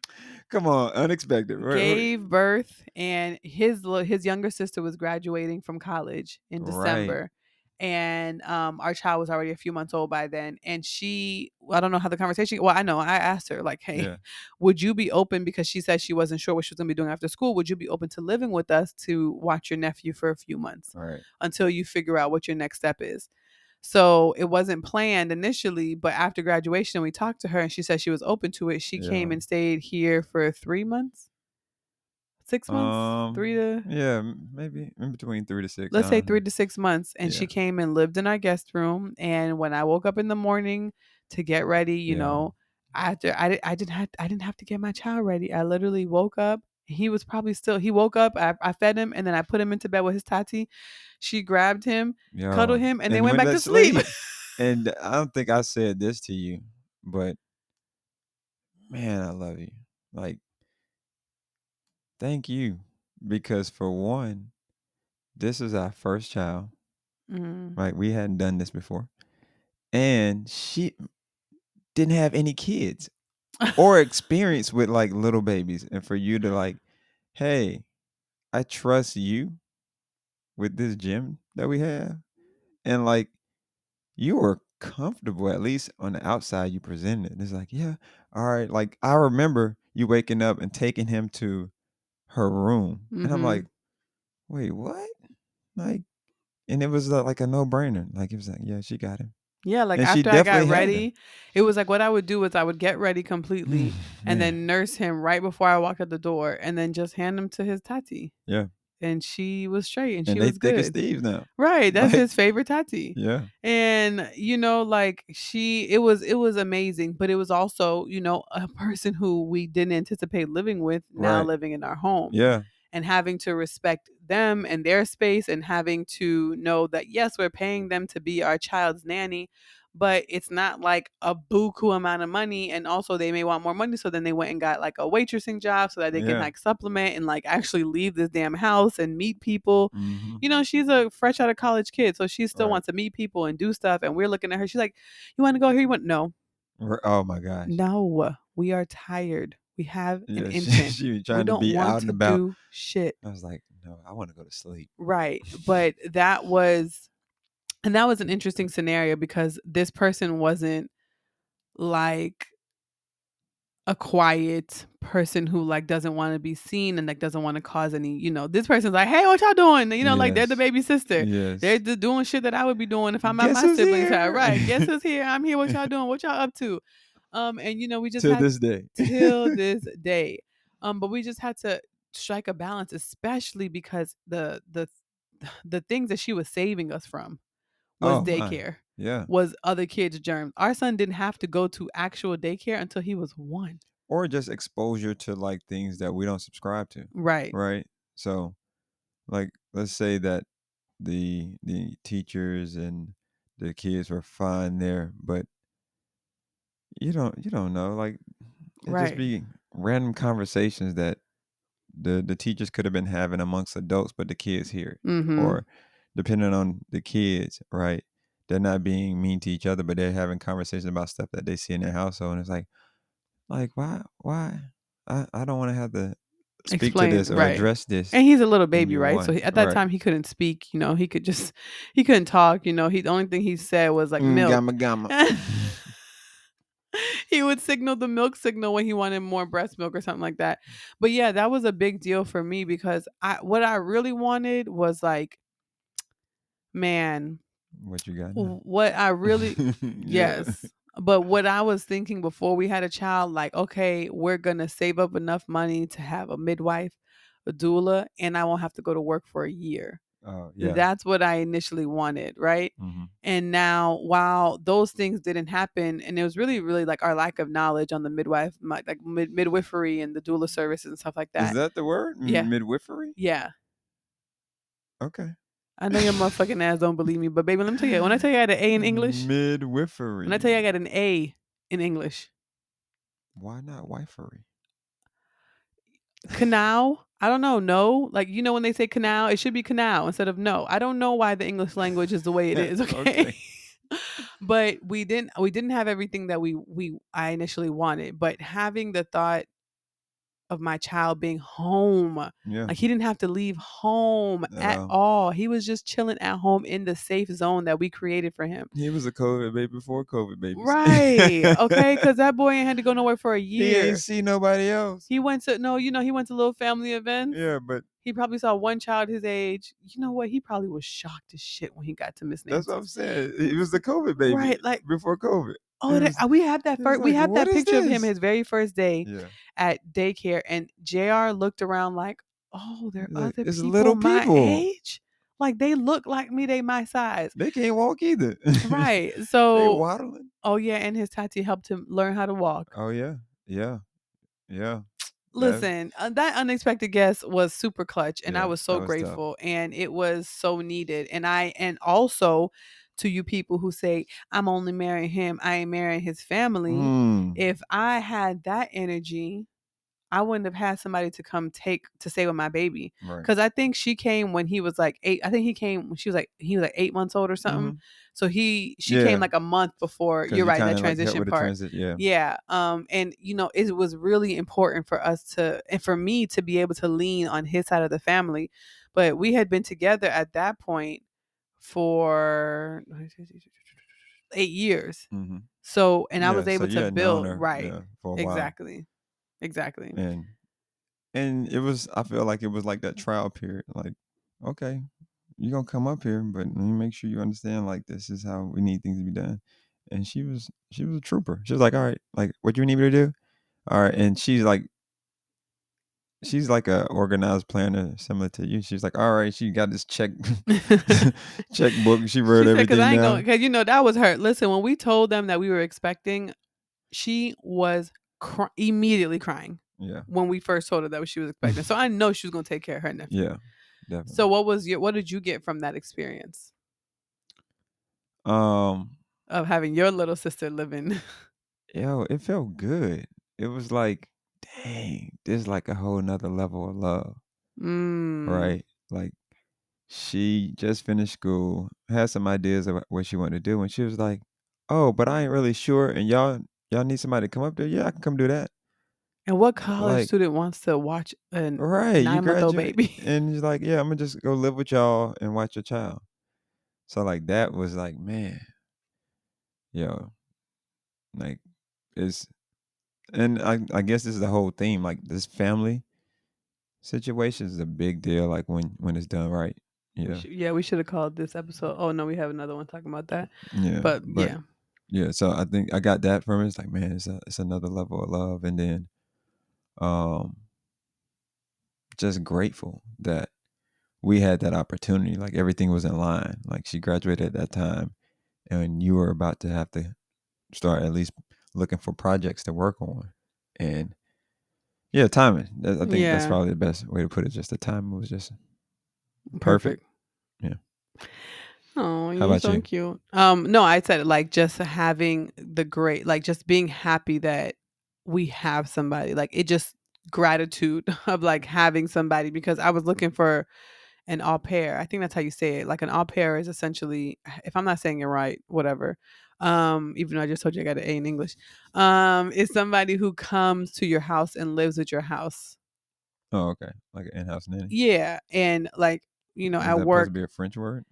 come on, unexpected. Right, right. gave birth and his his younger sister was graduating from college in Right. December and um our child was already a few months old by then and she I don't know how the conversation well I know I asked her like hey Yeah. would you be open because she said she wasn't sure what she was going to be doing after school would you be open to living with us to watch your nephew for a few months right. until you figure out what your next step is. So it wasn't planned initially, but after graduation, we talked to her and she said she was open to it. She came and stayed here for three months, six months, three Um, to Yeah, maybe in between three to six. let's I say three to six months. And she came and lived in our guest room. And when I woke up in the morning to get ready, you Yeah. know, after I, I didn't have I didn't have to get my child ready. I literally woke up. He was probably still. He woke up. I, I fed him, and then I put him into bed with his tati. She grabbed him, cuddled him, and, they went back to to sleep. <laughs> and I don't think I said this to you, but man, I love you. Like, thank you. Because for one, this is our first child. Mm. Right? We hadn't done this before. And she didn't have any kids or <laughs> experience with like little babies. And for you to like, hey, I trust you with this gym that we have. And like you were comfortable, at least on the outside you presented. it. It's like, yeah, all right. Like I remember you waking up and taking him to her room. And I'm Mhm. like, wait, what? Like, and it was uh, like a no brainer. Like it was like, yeah, she got him. Yeah, like And after I got him. ready, it was like what I would do is I would get ready completely <laughs> and then nurse him right before I walked out the door and then just hand him to his tati. Yeah. and she was straight and, and she was as good. thieves now. Right, that's Like- his favorite Tati. Yeah. and you know like she it was it was amazing but it was also you know a person who we didn't anticipate living with now Right. living in our home Yeah. And having to respect them and their space and having to know that yes we're paying them to be our child's nanny but it's not like a buku amount of money and also they may want more money so then they went and got like a waitressing job so that they can like supplement and like actually leave this damn house and meet people Mhm. you know, she's a fresh out of college kid, so she still Right. wants to meet people and do stuff. And we're looking at her. She's like, "You want to go here?" You want no, Oh my gosh. no. We are tired. We have Yeah, an <laughs> she, infant. she was we trying to don't be want out to and about. do shit. I was like, no, I want to go to sleep. Right. But that was, and that was an interesting scenario because this person wasn't like a quiet person who like doesn't want to be seen and like doesn't want to cause any, you know, this person's like, hey, what y'all doing? You know, like they're the baby sister. Yes. They're just doing shit that I would be doing if I'm at my siblings' house. Right. Guess <laughs> who's here? I'm here. What y'all doing? What y'all up to? Um, and you know, we just to this day. till <laughs> this day. Um, but we just had to strike a balance, especially because the the <sighs> the things that she was saving us from was Oh, my. daycare, yeah. was other kids' germs. Our son didn't have to go to actual daycare until he was one. Or just exposure to like things that we don't subscribe to. Right. Right. So, like, let's say that the the teachers and the kids were fine there, but you don't you don't know. Like, it Right. just be random conversations that the the teachers could have been having amongst adults, but the kids hear it. Mm-hmm. or depending on the kids, right? They're not being mean to each other, but they're having conversations about stuff that they see in their household. And it's like, like why, why? I, I don't want to have to speak Explain, to this or right. address this. and he's a little baby, right? So he, at that right. time he couldn't speak. You know, he could just he couldn't talk. You know, he the only thing he said was like Mm, milk. gamma gamma. <laughs> <laughs> he would signal the milk signal when he wanted more breast milk or something like that. But yeah, that was a big deal for me because I what I really wanted was like, man, what you got? now? what I really <laughs> Yeah. yes. But what I was thinking before we had a child, like, okay, we're gonna save up enough money to have a midwife, a doula, and I won't have to go to work for a year. Oh yeah. That's what I initially wanted, right? Mhm. And now, while those things didn't happen, and it was really, really like our lack of knowledge on the midwife, like mid- midwifery and the doula services and stuff like that. Is that the word? Yeah. Midwifery? yeah, Okay. I know your motherfucking ass don't believe me, but baby, let me tell you. When I tell you I had an A in English, Midwifery. when I tell you I got an A in English, Why not wifery? Canal. I don't know. No, like you know when they say canal, it should be canal instead of no. I don't know why the English language is the way it is. <laughs> Okay. Okay. <laughs> but we didn't we didn't have everything that we we I initially wanted. But having the thought of my child being home, Yeah. like he didn't have to leave home at all. He was just chilling at home in the safe zone that we created for him. He was a COVID baby before COVID baby. Right. Okay. Because <laughs> that boy ain't had to go nowhere for a year. he ain't see nobody else. He went to no, you know, he went to little family events. Yeah, but He probably saw one child his age. You know what? He probably was shocked as shit when he got to Miss that's what I'm saying. He was the COVID baby. Right, like- before COVID. Oh, It that, uh, we have that first. we like, have that "What is picture of him his very first day Yeah. at daycare, and Jr. looked around like, "Oh, there are Like, other people little my people." age. Like they look like me. They my size." They can't walk either. Right. <laughs> So, waddling. oh yeah, and his tati helped him learn how to walk. Oh yeah. Yeah. Yeah. Listen, uh, that unexpected guest was super clutch, and I was so was tough. grateful, and it was so needed. And I, and also to you people who say I'm only marrying him, I ain't marrying his family. Mm, If I had that energy, I wouldn't have had somebody to come take to stay with my baby. right. Because I think she came when he was like eight. I think he came when she was like he was like eight months old or something. Mhm. So he she Yeah. came like a month before. You're right, that kinda, like, transition part. transi- yeah. Yeah. Um, and you know, it was really important for us to and for me to be able to lean on his side of the family. But we had been together at that point for eight years. hmm So and I was able so to build right. yeah, for a while. Exactly. Exactly. and and it was i feel like it was like that trial period like okay you're gonna come up here but let me make sure you understand like this is how we need things to be done and she was she was a trooper she was like all right like what do you need me to do all right and she's like she's like a organized planner, similar to you. She's like, all right, she got this check <laughs> <laughs> checkbook. She wrote She said, everything "Cause I ain't down. going, cause you know that was her. Listen, when we told them that we were expecting, she was cry- immediately crying yeah, when we first told her that she was expecting. so <laughs> I know she was gonna take care of her nephew. yeah, definitely. So what was your? What did you get from that experience um, of having your little sister living? yo, it felt good. It was like, dang, this is like a whole nother level of love, Mm. right? Like, she just finished school, had some ideas of what she wanted to do, and she was like, "Oh, but I ain't really sure, and y'all, y'all need somebody to come up there. Yeah, I can come do that." And what college Like- student wants to watch an Right, you nine-month-old baby? <laughs> and he's like, "Yeah, I'm gonna just go live with y'all and watch your child." So like that was like, man, yo, like it's, and I I guess this is the whole theme. Like this family situation is a big deal. Like when when it's done right. We Yeah, should- yeah, we should have called this episode. Oh no, we have another one talking about that. yeah. But, yeah, yeah. So I think I got that from it. It's like, man, it's a, it's another level of love, and then, um, just grateful that we had that opportunity. Like everything was in line. Like she graduated at that time, and you were about to have to start at least looking for projects to work on, and yeah, timing. I think that's probably the best way to put it. Just the timing was just perfect. Yeah. Oh, you're so you? cute. Um, no, I said like just having the great, like just being happy that we have somebody. Like it just gratitude <laughs> of like having somebody because I was looking for an au pair. I think that's how you say it. Like an au pair is essentially, if I'm not saying it right, whatever. Um, even though I just told you I got an A in English, um, is somebody who comes to your house and lives at your house. Oh, okay. Like an in-house nanny. Yeah, and like you know Is at work, to be a French word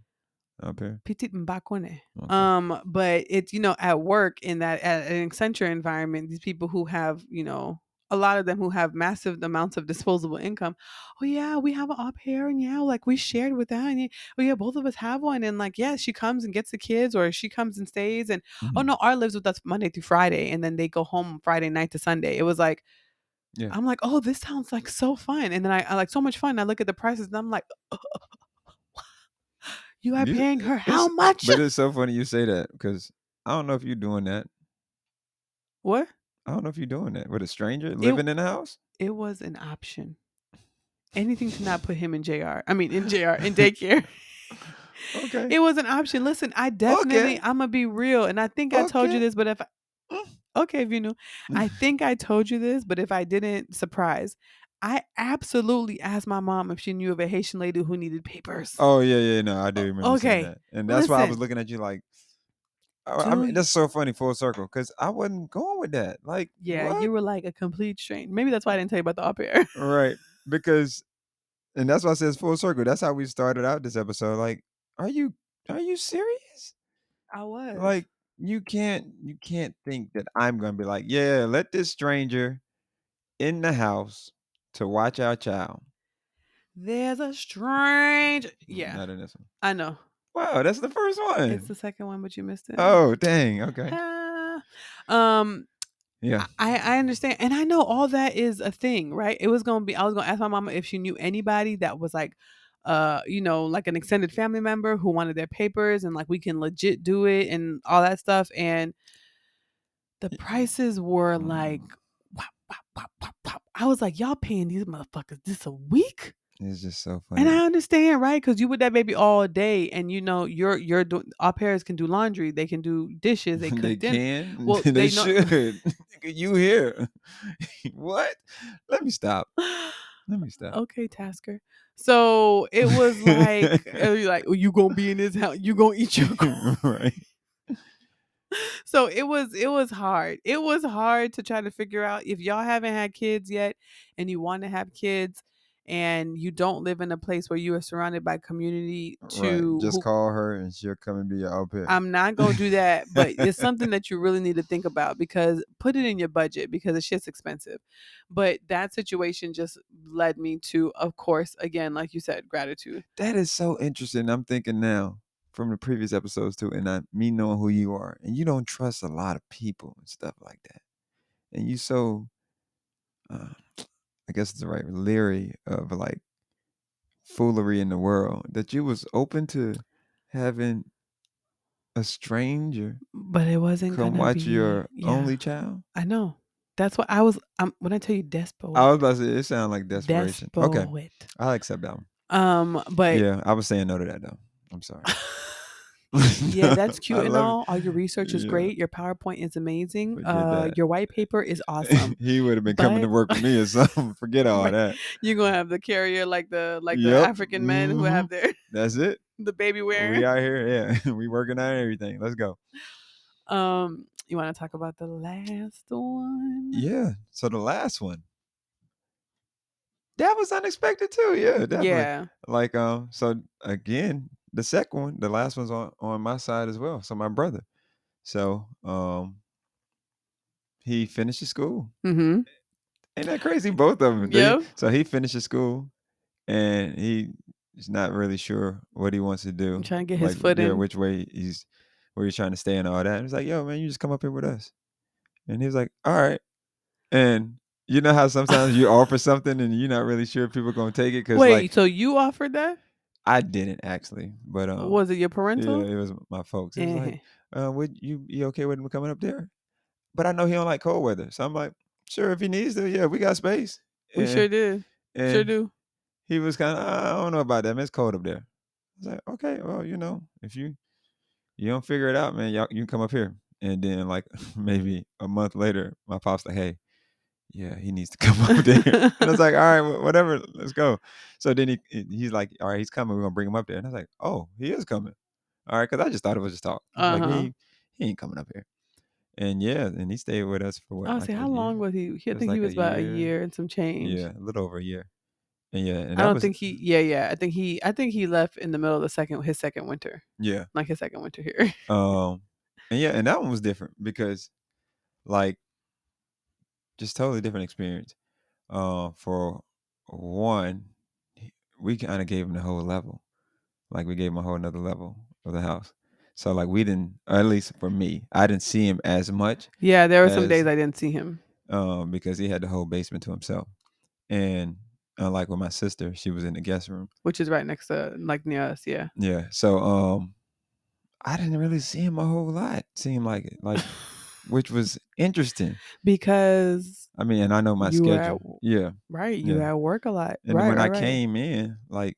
up here? petit. Okay. Um, but it's you know at work in that at an Accenture environment, these people who have you know a lot of them who have massive amounts of disposable income. Oh yeah, we have an au pair, and yeah, like we shared with that, and yeah, oh yeah, both of us have one, and like yeah, she comes and gets the kids, or she comes and stays, and oh Mhm. no, our lives with us Monday through Friday, and then they go home Friday night to Sunday. It was like. Yeah. I'm like, oh, this sounds like so fun, and then I, I like so much fun. I look at the prices, and I'm like, <laughs> you are You- paying her how much? But it's so funny you say that because I don't know if you're doing that. what? I don't know if you're doing that with a stranger living in the house. it was an option. Anything to not put him in JR. I mean, in JR, in daycare. <laughs> Okay. it was an option. Listen, I definitely, Okay. I'm going to be real. And I think I told you this, but if I, <sniffs> okay, if you knew, I think I told you this, but if I didn't, surprise. I absolutely asked my mom if she knew of a Haitian lady who needed papers. oh yeah, yeah. No, I do remember okay. that, and that's why I was looking at you like. I, I mean, that's so funny, full circle, because I wasn't going with that. Like, yeah, what? you were like a complete stranger. Maybe that's why I didn't tell you about the au pair. right because and that's why I says full circle. That's how we started out this episode. Like, are you are you serious? I was. Like, you can't you can't think that I'm gonna be like, yeah, let this stranger in the house to watch our child. there's a strange. Yeah, Not in this one. I know. Wow, that's the first one. It's the second one, but you missed it. oh, dang. Okay. Ah. Um, Yeah. I I understand, and I know all that is a thing, right? It was gonna be. I was gonna ask my mama if she knew anybody that was like, uh, you know, like an extended family member who wanted their papers, and like we can legit do it and all that stuff. And the prices were like, wop, wop, wop. I was like, y'all paying these motherfuckers this a week? It's just so funny. And I understand, right? Because you with that baby all day, and you know, you're you're doing. Our parents can do laundry, they can do dishes, they <laughs> cook they can. Well, <laughs> they, they should. <laughs> you here? what? Let me stop. Let me stop. okay, Tasker. So it was like, it was like, oh, you gonna be in this house? You gonna eat your? crow." right. so it was, it was hard. It was hard to try to figure out if y'all haven't had kids yet, and you want to have kids, and you don't live in a place where you are surrounded by community. To right. Just who- call her and she'll come and be your au pair. I'm not gonna do that, but it's something that you really need to think about because put it in your budget because it's just expensive. But that situation just led me to, of course, again, like you said, gratitude. that is so interesting. I'm thinking now from the previous episodes too, and I, me knowing who you are, and you don't trust a lot of people and stuff like that, and you so. Uh, I guess it's the right leery of like foolery in the world that you was open to having a stranger But it wasn't come watch be your yeah, only child. I know. That's what I was um when I tell you desperate. I was about to say it sounded like desperation. Okay, desperate. I accept that one. Um, but yeah, I was saying no to that though. I'm sorry. <laughs> yeah, <laughs> that's cute I and love it. all. All your research is Yeah. great. Your PowerPoint is amazing. Uh, your white paper is <laughs> awesome. he would have been coming to work with me or something. <laughs> Forget all Right. that. You're gonna have the carrier like the like the African men who have their That's it. the baby wearing. We out here, yeah. we working on everything. Let's go. Um, you want to talk about the last one? Yeah. So the last one. That was unexpected too. Yeah, definitely. Yeah. Like um, so again, the second one, the last one's on on my side as well. So my brother. So um he finishes school. Mm-hmm. Ain't that crazy? Both of them. Yep. So he finishes school and he is not really sure what he wants to do. I'm Trying to get his foot yeah, in. which way he's where he's trying to stay and all that. And he's like, yo, man, you just come up here with us. And he was like, all right. And you know how sometimes you offer something and you're not really sure if people are gonna take it because Wait, like so you offered that? I didn't actually, but um, was it your parental? yeah, it was my folks. It was like, Eh. uh, would you be okay with him coming up there? But I know he don't like cold weather, so I'm like, sure, if he needs to, yeah, we got space. we And- sure did. Sure do. He was kind of, I don't know about that. Man, it's cold up there. I was like, okay, well, you know, if you you don't figure it out, man, y'all you can come up here. And then like <laughs> maybe a month later, my pop's like, hey, yeah, he needs to <laughs> come up there. and I was like, <laughs> all right, whatever, let's go. So then he he- he's like, all right, he's coming. We're gonna bring him up there. And I was like, oh, he is coming. All right, because I just thought it was just talk. Was Like Uh-huh. he, he ain't coming up here. And yeah, and he stayed with us for what? I was like say, a how long year? was he? I think he was a about a year. year and some change. Yeah, a little over a year. And yeah, and I don't was, think he. Yeah, yeah. I think he. I think he left in the middle of the second his second winter, yeah. like his second winter here. Um, and yeah, and that one was different because, like, just totally different experience. Uh, for one, we kind of gave him the whole level, like we gave him a whole another level of the house. So like we didn't, or at least for me, I didn't see him as much, yeah, there were some days I didn't see him. um, because he had the whole basement to himself, and unlike with my sister, she was in the guest room. which is right next to like near us. Yeah. Yeah, so um, I didn't really see him a whole lot. Seemed like it, like <laughs> which was interesting. because I mean, and I know my schedule. at- Yeah. right, you Yeah. at work a lot. And right, when right, I right. came in, like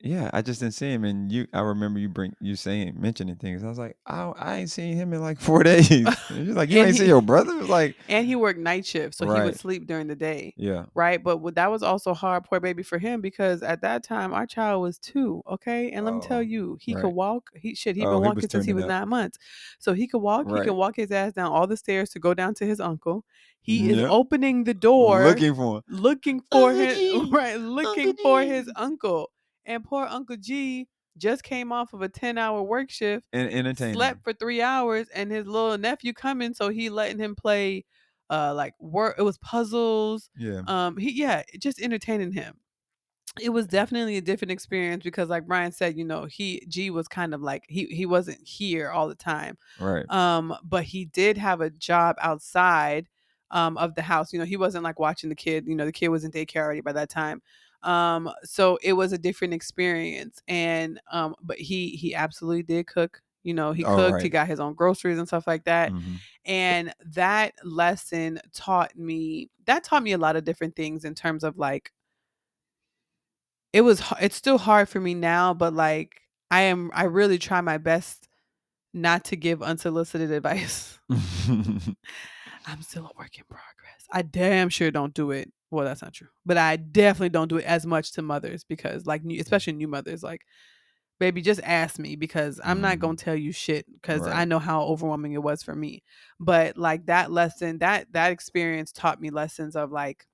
yeah, I just didn't see him. And you I remember you bring you saying mentioning things. I was like, I I ain't seen him in like four <laughs> days. <laughs> And you're like, you And ain't he- see your brother? It was like, and he worked night shift, so he would Right. sleep during the day. yeah. Right, but what- that was also hard, poor baby, for him because at that time our child was two. Okay, and let me Oh, tell you, he right. could walk. He should. he Oh, been he walking since he was up. nine months, so he could walk. He Right. can walk his ass down all the stairs to go down to his uncle. He is Yep. opening the door, Looking for him. looking for Uncle his <laughs> G, right, looking Uncle for his G. uncle. And poor Uncle G just came off of a ten hour work shift And entertaining. slept for three hours and his little nephew coming so he letting him play uh like work it was puzzles Yeah. um he yeah just entertaining him it was definitely a different experience because like brian said you know he g was kind of like he he wasn't here all the time Right. um but he did have a job outside um of the house you know he wasn't like watching the kid you know the kid was in daycare already by that time um so it was a different experience and um but he he absolutely did cook you know he Oh, cooked he got his own groceries and stuff like that Mhm. and that lesson taught me that taught me a lot of different things in terms of like it was it's still hard for me now but like i am i really try my best not to give unsolicited <laughs> advice. <laughs> I'm still a work in progress. I damn sure don't do it well that's not true but i definitely don't do it as much to mothers because like new, especially new mothers like baby just ask me because i'm not Mhm. gonna tell you shit because i know how overwhelming it was for me but like that lesson that that experience taught me lessons of like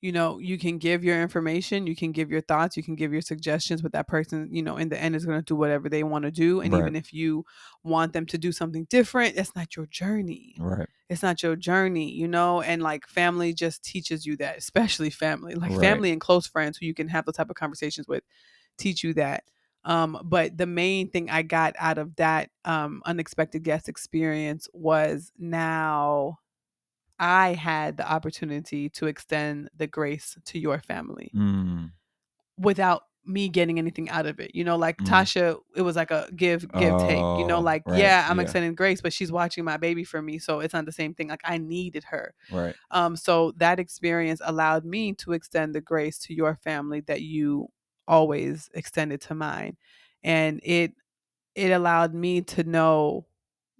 you know you can give your information you can give your thoughts you can give your suggestions but that person you know in the end is going to do whatever they want to do and Right. even if you want them to do something different that's not your journey right. it's not your journey you know and like family just teaches you that especially family like Right. family and close friends who you can have those type of conversations with teach you that um but the main thing i got out of that um unexpected guest experience was now I had the opportunity to extend the grace to your family Mm. without me getting anything out of it. You know, like Mhm. Tasha, it was like a give, give, take. You know, Oh, like, right, yeah, I'm yeah. extending grace, but she's watching my baby for me. So it's not the same thing. Like I needed her. Right. Um, so that experience allowed me to extend the grace to your family that you always extended to mine. And it it allowed me to know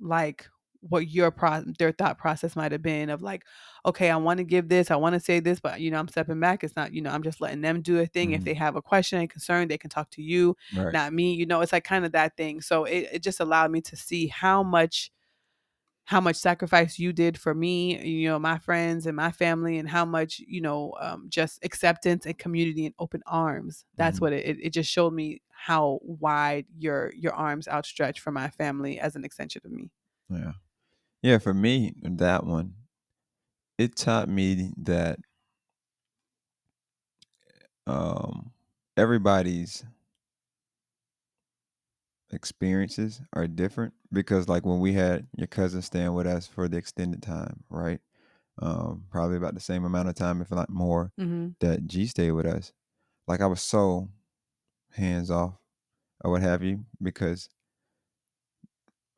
like what your pro their thought process might have been of like, okay, I want to give this, I want to say this, but you know, I'm stepping back. It's not, you know, I'm just letting them do a thing. If Mhm. they have a question and concern, they can talk to you, Right. not me. You know, it's like kind of that thing. So it, it just allowed me to see how much how much sacrifice you did for me, you know, my friends and my family, and how much, you know, um, just acceptance and community and open arms. That's Mhm. what it, it it just showed me how wide your your arms outstretched for my family as an extension of me. Yeah. Yeah, for me, that one, it taught me that um everybody's experiences are different because like when we had your cousin staying with us for the extended time, right? Um, probably about the same amount of time, if not more, Mm-hmm. that G stayed with us. Like I was so hands off or what have you, because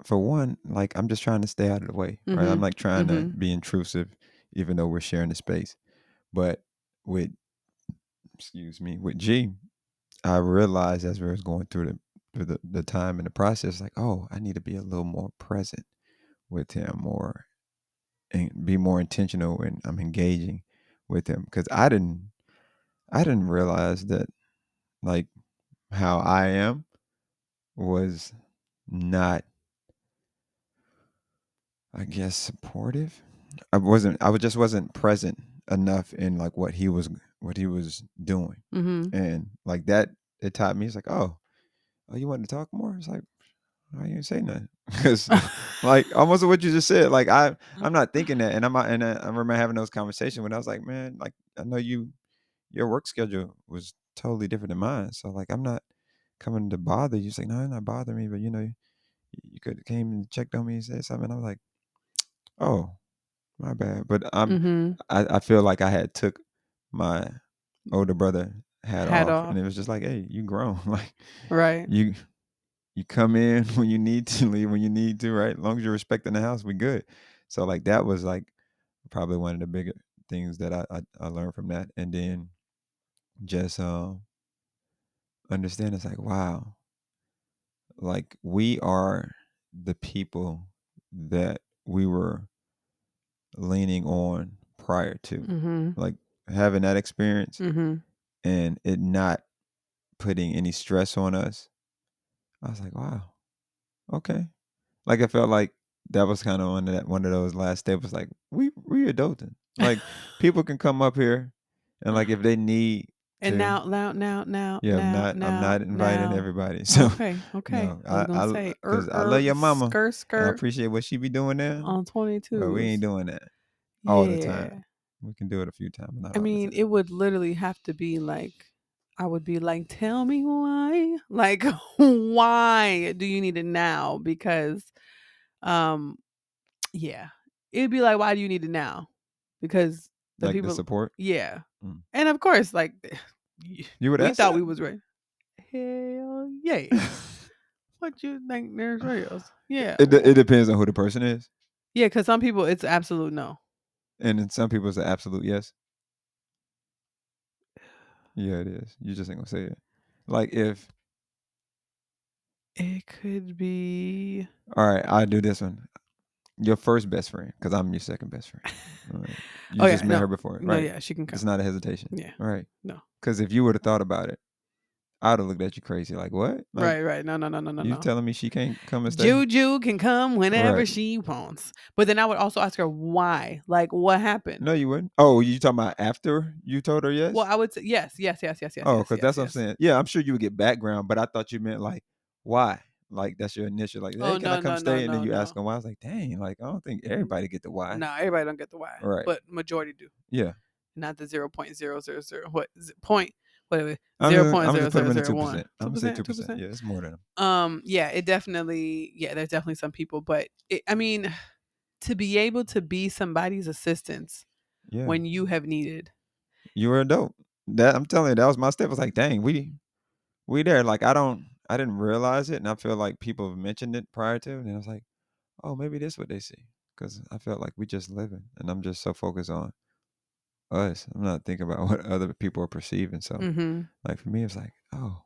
for one, like I'm just trying to stay out of the way. Right. I'm Mhm, like trying to mhm. be intrusive, even though we're sharing the space. But with excuse me, with G, I realized as we was going through the through the, the time and the process, like, oh, I need to be a little more present with him or and be more intentional when I'm engaging with him. Cause I didn't I didn't realize that like how I am was not I guess supportive. I wasn't I was just wasn't present enough in like what he was what he was doing. Mhm. And like that it taught me it's like, oh, oh you want to talk more? It's like why you didn't say nothing? <laughs> Because <laughs> like almost what you just said. Like I I'm not thinking that, and I'm not, and I, I remember having those conversations when I was like, man, like I know you your work schedule was totally different than mine, so like I'm not coming to bother you. It's like no, not bothering me, but you know, you, you could have came and checked on me and said something. I was like, oh, my bad. But I'm Mhm. I, I feel like I had took my older brother hat, Hat off, off. and it was just like, hey, you grown, <laughs> like Right. you you come in <laughs> when you need to leave when you need to right as long as you're respecting the house we good so like that was like probably one of the bigger things that i i, I learned from that and then just um understand it's like wow like we are the people that we were leaning on prior to Mhm. like having that experience Mhm. and it not putting any stress on us i was like wow okay like I felt like that was kind of one of that one of those last steps. Like we we adulting. Like <laughs> people can come up here, and like if they need. And now, now, now, now, yeah, I'm not. now, I'm not inviting now. everybody. <laughs> So okay, okay. no, I I- say, 'cause er, I love your er, mama. Skirt, I appreciate what she be doing now, on twenty two. but we ain't doing that all the time. We can do it a few times. I mean, it would literally have to be like, I would be like, tell me why. <laughs> Like, why do you need it now? Because, um, yeah, it'd be like, why do you need it now? Because the like people, the support. yeah, Mm. and of course, like, <laughs> You would we thought that? we was ready. Hell yeah! <laughs> what you think? There's reals. <laughs> Yeah, it it depends on who the person is, yeah. Because some people, it's absolute no. and then some people it's an absolute yes. Yeah, it is. You just ain't gonna say it. Like if It could be. All right, I'll do this one. Your first best friend, because I'm your second best friend. <laughs> Right. You Oh, yeah, just met no. her before, No, right? yeah, she can come. It's not a hesitation. Yeah. All right. No. Because if you would have thought about it, I'd have looked at you crazy. Like, what? Like, right, right. No, no, no, no, no, You no. telling me she can't come and stay? Juju can come whenever Right. she wants. But then I would also ask her why. Like, what happened? No, you wouldn't. Oh, you talking about after you told her yes? Well, I would say yes, yes, yes, yes, oh, yes. oh, because yes, that's what. I'm saying. Yeah, I'm sure you would get background, but I thought you meant like, why? Like that's your initial, like, hey, Oh, can no, I come no, stay? no, and then you ask them why. I was like, dang, like I don't think everybody get the why. No, everybody don't get the why. Right. But majority do. Yeah. Not the zero point zero zero zero. What point? I'm Zero point I'm zero just put them in zero zero one. I'm gonna say two percent. Yeah, it's more than them. Um, yeah, it definitely, yeah, there's definitely some people, but it, I mean, to be able to be somebody's assistance Yeah. when you have needed. you were a dope. That I'm telling you, that was my step. I was like, dang, we we there. Like I don't I didn't realize it, and I feel like people have mentioned it prior to, and I was like, oh, maybe this what they see, because I felt like we just living, and I'm just so focused on us. I'm not thinking about <laughs> what other people are perceiving. So, hmm like for me, it's like, oh,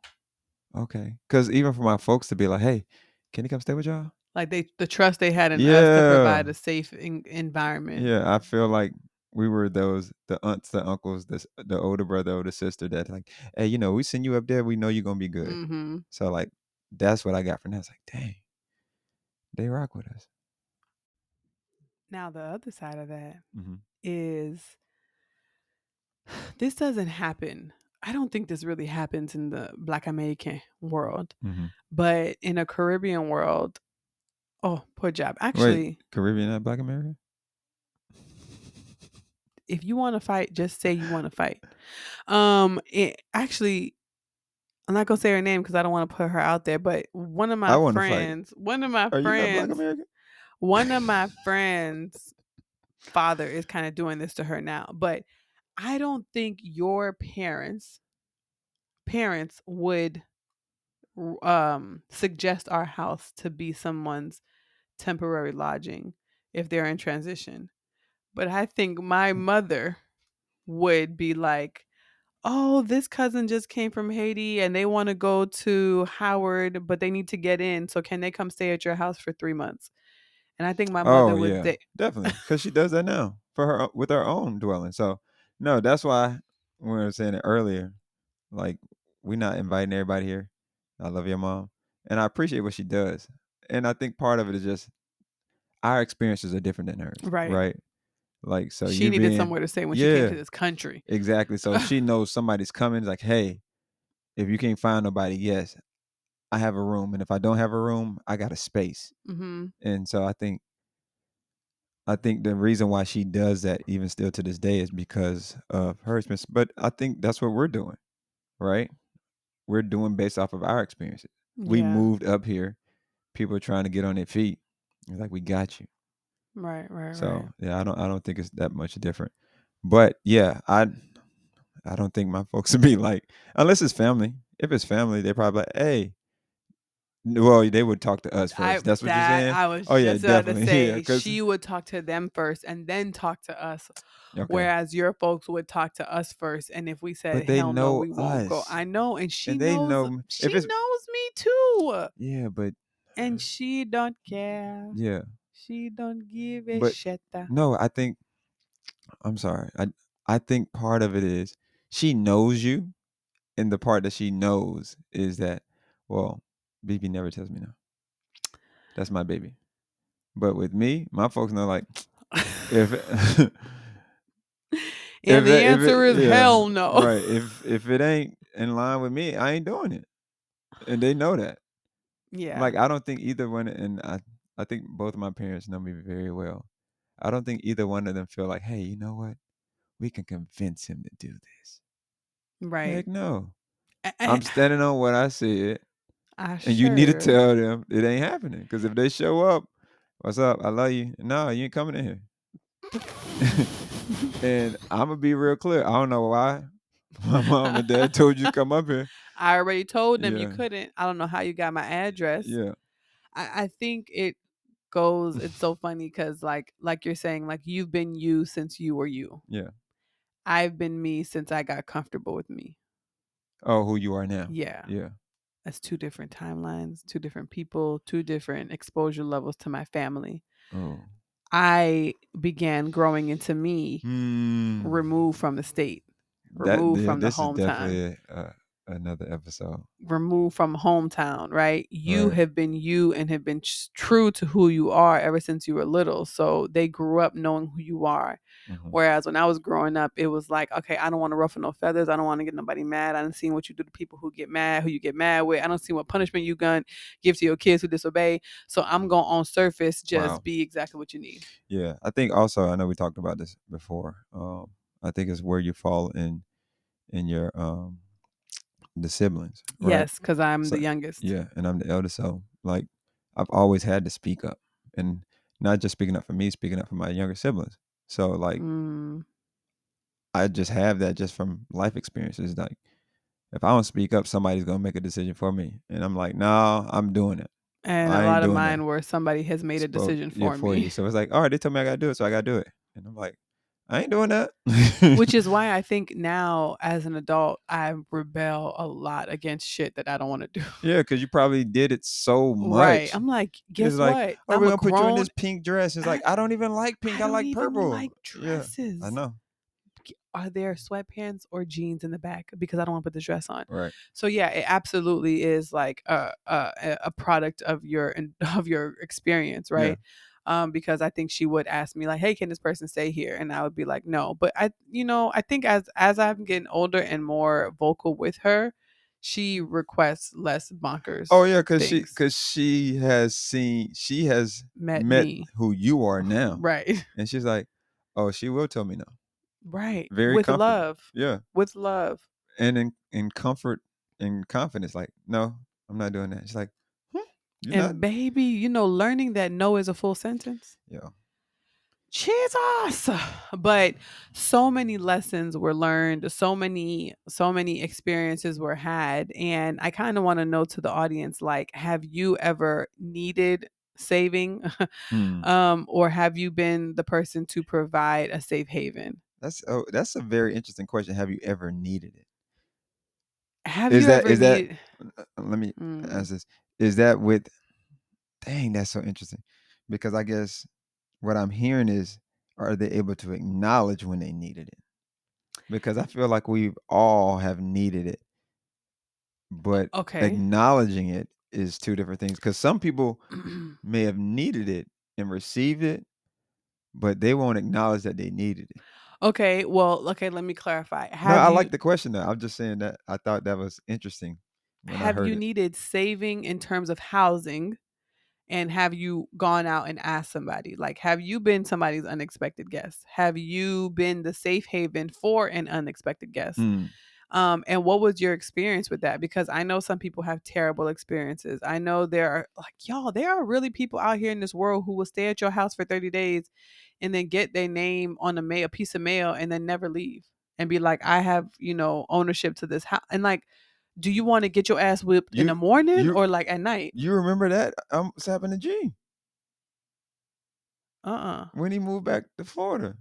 okay, because even for my folks to be like, hey, can he come stay with y'all? Like they, the trust they had in us to provide a safe in, environment. Yeah, I feel like we were those the aunts, the uncles, the the older brother, older sister that like, hey, you know, we send you up there, we know you're gonna be good. hmm So like, that's what I got from that. It's like, dang, they rock with us. Now the other side of that Mhm. is <sighs> this doesn't happen. I don't think this really happens in the Black American world, Mhm. but in a Caribbean world, oh, poor job. Actually, Caribbean, not Black America. If you want to fight, just say you want to fight. Um, it actually, I'm not gonna say her name because I don't want to put her out there. But one of my wanna fight. friends, one of my Are you not Black friends, one of my friends' father is kind of doing this to her now. But I don't think your parents parents would um suggest our house to be someone's temporary lodging if they're in transition. But I think my mm. mother would be like, "Oh, this cousin just came from Haiti and they want to go to Howard, but they need to get in. So can they come stay at your house for 3 months?" And I think my mother Oh would yeah, say, definitely, <laughs> because she does that now for her with her own dwelling. So no, that's why we were saying it earlier. Like we're not inviting everybody here. I love your mom, and I appreciate what she does. And I think part of it is just our experiences are different than hers. Right. Right. Like so, she needed being- somewhere to stay when she came to this country. Exactly. So she <laughs> knows somebody's coming. It's like, hey, if you can't find nobody, yes, I have a room, and if I don't have a room, I got a space. hmm And so I think I think the reason why she does that even still to this day is because of her experience. But I think that's what we're doing, right? We're doing based off of our experiences. We moved up here. People are trying to get on their feet. It's like we got you. Right, right, right. So right. yeah, I don't I don't think it's that much different. But yeah, I I don't think my folks would be like unless it's family. If it's family, they probably like, hey. Well, they would talk to us first. I, That's what that, you're saying. I was Oh, yeah, just about to definitely. <laughs> say Yeah, she would talk to them first and then talk to us, Okay. whereas your folks would talk to us first. And if we said they hell no, know we won't go. I know, and she And they knows. know she knows me too, yeah, but and she don't care. yeah. She don't give a But- shit. No, I think I'm sorry. I I think part of it is she knows you, and the part that she knows is that well, BB never tells me no. That's my baby. But with me, my folks know like if <laughs> <laughs> and if the it- if it- answer is yeah, hell no. right. If <laughs> if it ain't in line with me, I ain't doing it, and they know that. Yeah. Like I don't think either one, and I I think both of my parents know me very well. I don't think either one of them feel like, hey, you know what? We can convince him to do this. right. Heck no. I, am standing on what I said, <laughs> I and you need to tell them it ain't happening. Because if uh they show up, what's up? I love you. No, you ain't coming in here. <laughs> and I'm gonna be real clear. I don't know why <laughs> my mom and dad told you to come up here. I already told them you couldn't. I don't know how you got my address. Yeah, I, I think it goes. It's <laughs> so funny because, like, like you're saying, like you've been you since you were you. Yeah. I've been me since I got comfortable with me. Oh, who you are now? Yeah. Yeah. That's two different timelines, two different people, two different exposure levels to my family. Oh. I began growing into me, Hmm. removed from the state, That- removed yeah, from the hometown. Another episode. removed from hometown, right? You Right. have been you and have been true to who you are ever since you were little. So they grew up knowing who you are. Mhm. Whereas when I was growing up, it was like, okay, I don't want to ruffle no feathers. I don't want to get nobody mad. I don't see what you do to people who get mad, who you get mad with. I don't see what punishment you gonna give to your kids who disobey. So I'm going on surface just Wow. be exactly what you need. Yeah, I think also I know we talked about this before. Um, I think it's where you fall in in your um the siblings. right? Yes, because I'm So- the youngest. Yeah, and I'm the eldest, so like I've always had to speak up, and not just speaking up for me, speaking up for my younger siblings. So like Mm. I just have that just from life experiences. Like if I don't speak up, somebody's gonna make a decision for me, and I'm like, no, I'm doing it. And I a lot of doing that. mine where somebody has made a decision yeah, for me. you. So it's like, all right, they told me I gotta do it, so I gotta do it, and I'm like, I ain't doing that. <laughs> <laughs> Which is why I think now, as an adult, I rebel a lot against shit that I don't want to do. yeah, because you probably did it so much. Right. I'm like, guess It's like, what? Oh, I'm we're gonna put you in this pink dress. It's like I don't even like pink. I, don't like even purple. like Yeah, dresses. I know. Are there sweatpants or jeans in the back? Because I don't want to put this dress on. Right. So yeah, it absolutely is like a a, a product of your <laughs> of your experience, Yeah. Um, because I think she would ask me like, "Hey, can this person stay here?" And I would be like, "No." But I, you know, I think as as I'm getting older and more vocal with her, she requests less bonkers. Oh yeah, because she because she has seen she has met, met me, who you are now, right, <laughs> and she's like, oh, she will tell me no. right, Very with love, Yeah, with love. and in in comfort and confidence, like, no, I'm not doing that. She's like, you're and not. baby, you know, learning that no is a full sentence. Yeah. Jesus. But so many lessons were learned, so many, so many experiences were had. And I kind of want to know to the audience, like, have you ever needed saving? Hmm. <laughs> um, or have you been the person to provide a safe haven? That's oh, that's a very interesting question. Have you ever needed it? Have Is you that- ever is that- needed Uh, Let me Mm. ask this: Is that with? Dang, that's so interesting. Because I guess what I'm hearing is, are they able to acknowledge when they needed it? Because I feel like we all have needed it, but Okay. acknowledging it is two different things. Because some people <clears throat> may have needed it and received it, but they won't acknowledge that they needed it. okay. Well, okay, let me clarify. Have no, I you, like the question though. I'm just saying that I thought that was interesting. Have you it. needed saving in terms of housing? And have you gone out and asked somebody? Like have you been somebody's unexpected guest? Have you been the safe haven for an unexpected guest? Hmm. um and what was your experience with that? Because i know some people have terrible experiences. I know there are like y'all there are really people out here in this world who will stay at your house for 30 days and then get their name on a mail a piece of mail and then never leave and be like i have you know ownership to this house and like do you want to get your ass whipped in the morning you- or like at night You remember that? I'm happened the G uh-uh when he moved back to Florida?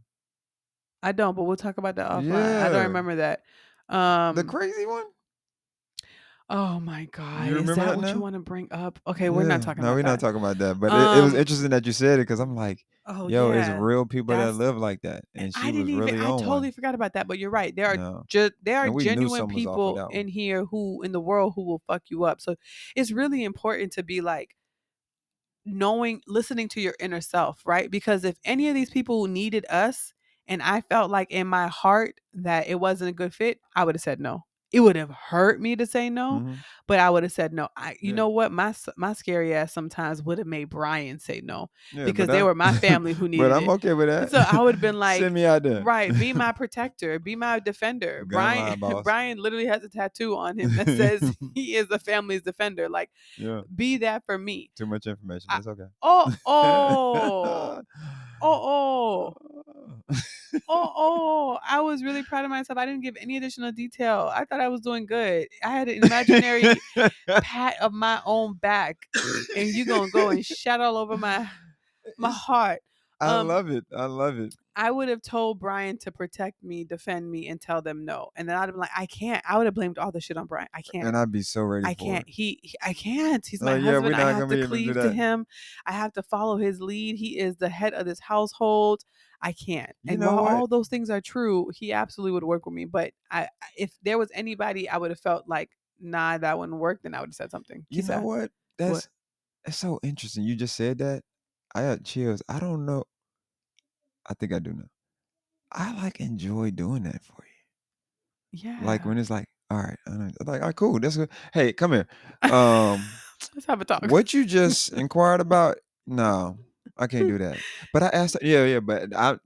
i don't but we'll talk about that offline i don't remember that um the crazy one. oh my god is that that what you want to bring up okay we're not talking No, we're that not talking about that. But it, it was Um, interesting that you said it because I'm like, oh yo, yeah. it's real people that live like that, and she I was didn't really even. I totally one. forgot about that. But you're right. There are No. ju- there are And we knew genuine something was off with people in here who in the world who will fuck you up. So it's really important to be like knowing, listening to your inner self, right? Because if any of these people needed us, and I felt like in my heart that it wasn't a good fit, I would have said no. It would have hurt me to say no, Mhm. but I would have said no. I, you Yeah. know what? My my scary ass sometimes would have made Brian say no Yeah, because they I- were my <laughs> family who needed But I'm it. okay with that. So I would have been <laughs> like, send me out there. Right, be my <laughs> protector, be my defender. Gun Brian. Brian literally has a tattoo on him that says he is the family's defender. Like, Yeah, be that for me. too much information. That's okay. Oh, oh, oh, oh, <laughs> oh, oh. I was really proud of myself. I didn't give any additional detail. I thought I was doing good. I had an imaginary pat of my own back, and you gonna go and <laughs> shout all over my my heart. I um, love it. I love it. I would have told Brian to protect me, defend me, and tell them no. And then I'd have been like, I can't. I would have blamed all the shit on Brian. I can't. And I'd be so ready. I for can't. It. He, he- I can't. He's my Oh, husband. I have to able to cleave to him. I have to follow his lead. He is the head of this household. I can't. You and while what? all those things are true, he absolutely would work with me. But I, if there was anybody, I would have felt like, nah, that wouldn't work. Then I would have said something. You know Quizá. what? That's that's so interesting. You just said that. I had chills. I don't know. I think I do know. I like enjoy doing that for you. Yeah. Like when it's like, all right, I know, like, all right, cool. That's good. Hey, come here. Um, <laughs> Let's have a talk. what you just <laughs> inquired about? No, I can't do that. But I asked. Yeah, yeah. But I,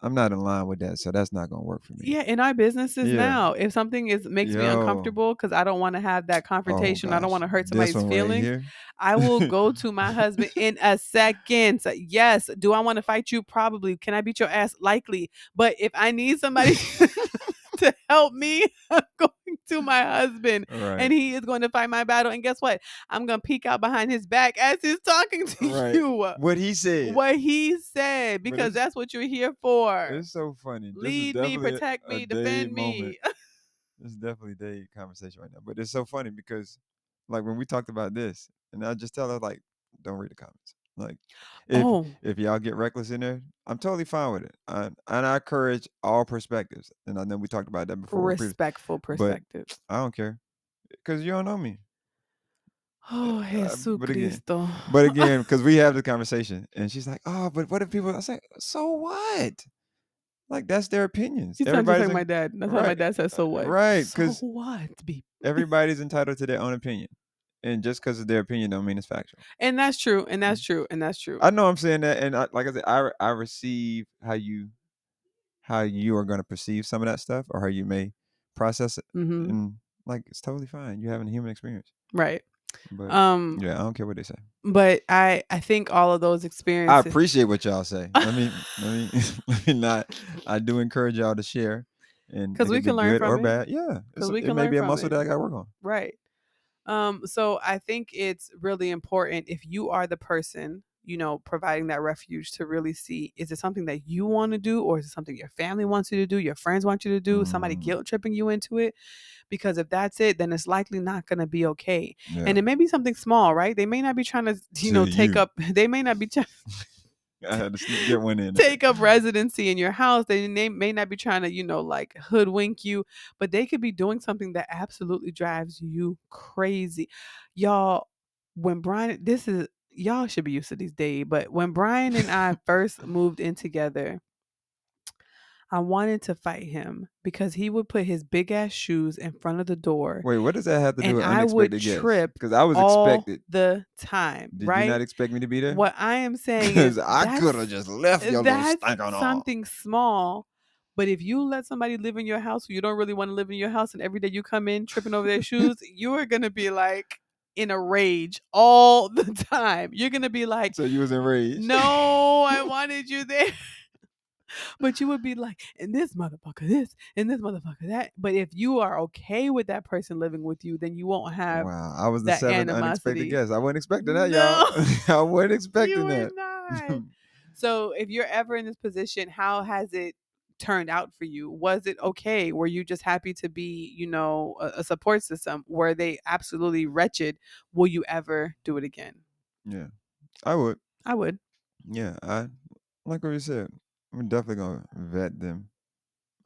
I'm not in line with that, so that's not gonna work for me. Yeah, in our businesses Yeah. now, if something is makes me uncomfortable because I don't want to have that Oh, confrontation, I don't want to hurt somebody's one right feelings. I will go <laughs> to my husband in a second. Yes. Do I want to fight you? Probably. Can I beat your ass? Likely. But if I need somebody <laughs> <laughs> <laughs> to help me, <laughs> I'm going to my husband. Right. And he is going to fight my battle. And guess what? I'm going to peek out behind his back as he's talking to Right. you. what he said. What he said, because that's what you're here for. It's so funny. Lead me, protect a me, defend me. <laughs> It's definitely day conversation right now. But it's so funny because like when we talked about this, and I just tell her like, don't read the comments. Like if oh, if y'all get reckless in there, I'm totally fine with it. I, and I encourage all perspectives. And I know we talked about that before. previous- respectful perspectives. I don't care. Because you don't know me. Oh, uh, Jesus but again- Cristo. But <laughs> again, because we have the conversation, and she's like, "Oh, but what if people?" I say, "So what? Like that's their opinions. You sound just Everybody's like my dad. That's why my right, dad says, "So what?" right, So 'cause what? Be- everybody's entitled to their own opinion, and just because of their opinion, don't mean it's factual. And that's true. And that's true. And that's true. Mm. I know I'm saying that, and I, like I said, I I receive how you how you are going to perceive some of that stuff, or how you may process it, hmm and like it's totally fine. You're having a human experience, Right. but Um. yeah, I don't care what they say. But I I think all of those experiences. I appreciate what y'all say. Let me <laughs> let me <laughs> let me not. I do encourage y'all to share, and because we can learn good from or it. bad. Yeah, 'Cause it's- we it can may learn be a muscle it. that I got to work on. Right. Um, so I think it's really important if you are the person, you know, providing that refuge to really see is it something that you want to do or is it something your family wants you to do, your friends want you to do, somebody Mm. guilt tripping you into it? Because if that's it, then it's likely not going to be okay. Yeah. And it may be something small, right? They may not be trying to, you know, take you. up, <laughs> they may not be trying <laughs> I had to sneak- get one in. take up residency in your house. They may, may not be trying to, you know, like hoodwink you, but they could be doing something that absolutely drives you crazy. Y'all, when Brian, this is, y'all should be used to these days, but when Brian and I first moved in together, I wanted to fight him because he would put his big ass shoes in front of the door Wait, what does that have to do and with I would unexpected guests? trip Because I was all expected. the time, Did right? you not expect me to be there? what I am saying is <laughs> I could have just left your that's stank on all. something small. But if you let somebody live in your house who you don't really want to live in your house, and every day you come in tripping over their shoes, <laughs> you are gonna be like in a rage all the <laughs> time. You're gonna be like, So you was enraged. "No, I wanted you there." But you would be like, and this motherfucker, this, and this motherfucker, that. But if you are okay with that person living with you, then you won't have. Wow, I was the animosity. unexpected guest. I wasn't expecting that, No. y'all. <laughs> I wasn't <laughs> expecting that. <laughs> So if you're ever in this position, how has it turned out for you? Was it okay? Were you just happy to be, you know, a, a support system? Were they absolutely wretched? Will you ever do it again? yeah, I would. I would. Yeah, I like what you said. I'm definitely gonna vet them,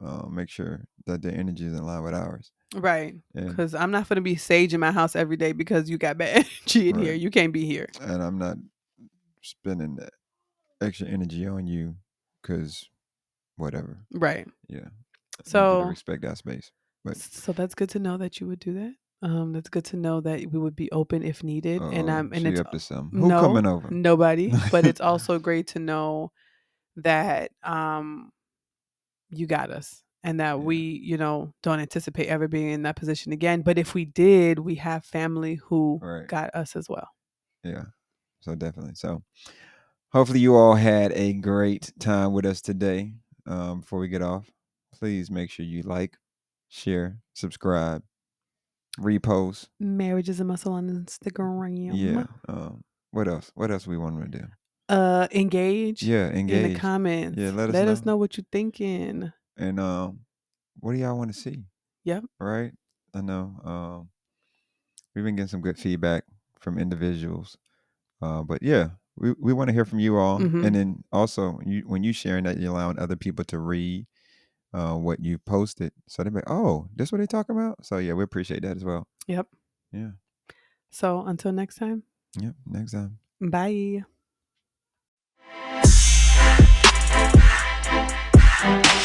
uh, make sure that their energy is in line with ours. Right. Because I'm not going to be sage in my house every day because you got bad <laughs> energy in here. You can't be here. and I'm not spending that extra energy on you because whatever. Right. Yeah. I need you to So- respect that space. But So that's good to know that you would do that. Um, that's good to know that we would be open if needed. and uh-oh, um, and it's up to something. Who no, coming over? Nobody. But it's <laughs> also great to know that um you got us and that Yeah. we, you know, don't anticipate ever being in that position again. But if we did, we have family who Right. got us as well. Yeah. So definitely. So hopefully you all had a great time with us today. Um, before we get off, please make sure you like, share, subscribe, repost. Marriage is a muscle on Instagram. Yeah. Um, what else? What else we want to do? Uh engage Yeah, engage in the comments. Yeah, let us let us know. know what you're thinking. and um, what do y'all want to see? Yep. Right. I know. Um, we've been getting some good feedback from individuals. Uh, but yeah, we, we want to hear from you all. Mhm. And then also, you when you sharing that, you're allowing other people to read uh, what you posted. So they're like, oh, this what they talking about? So yeah, we appreciate that as well. Yep. Yeah. So until next time, Yep. Next time. bye. Thank you.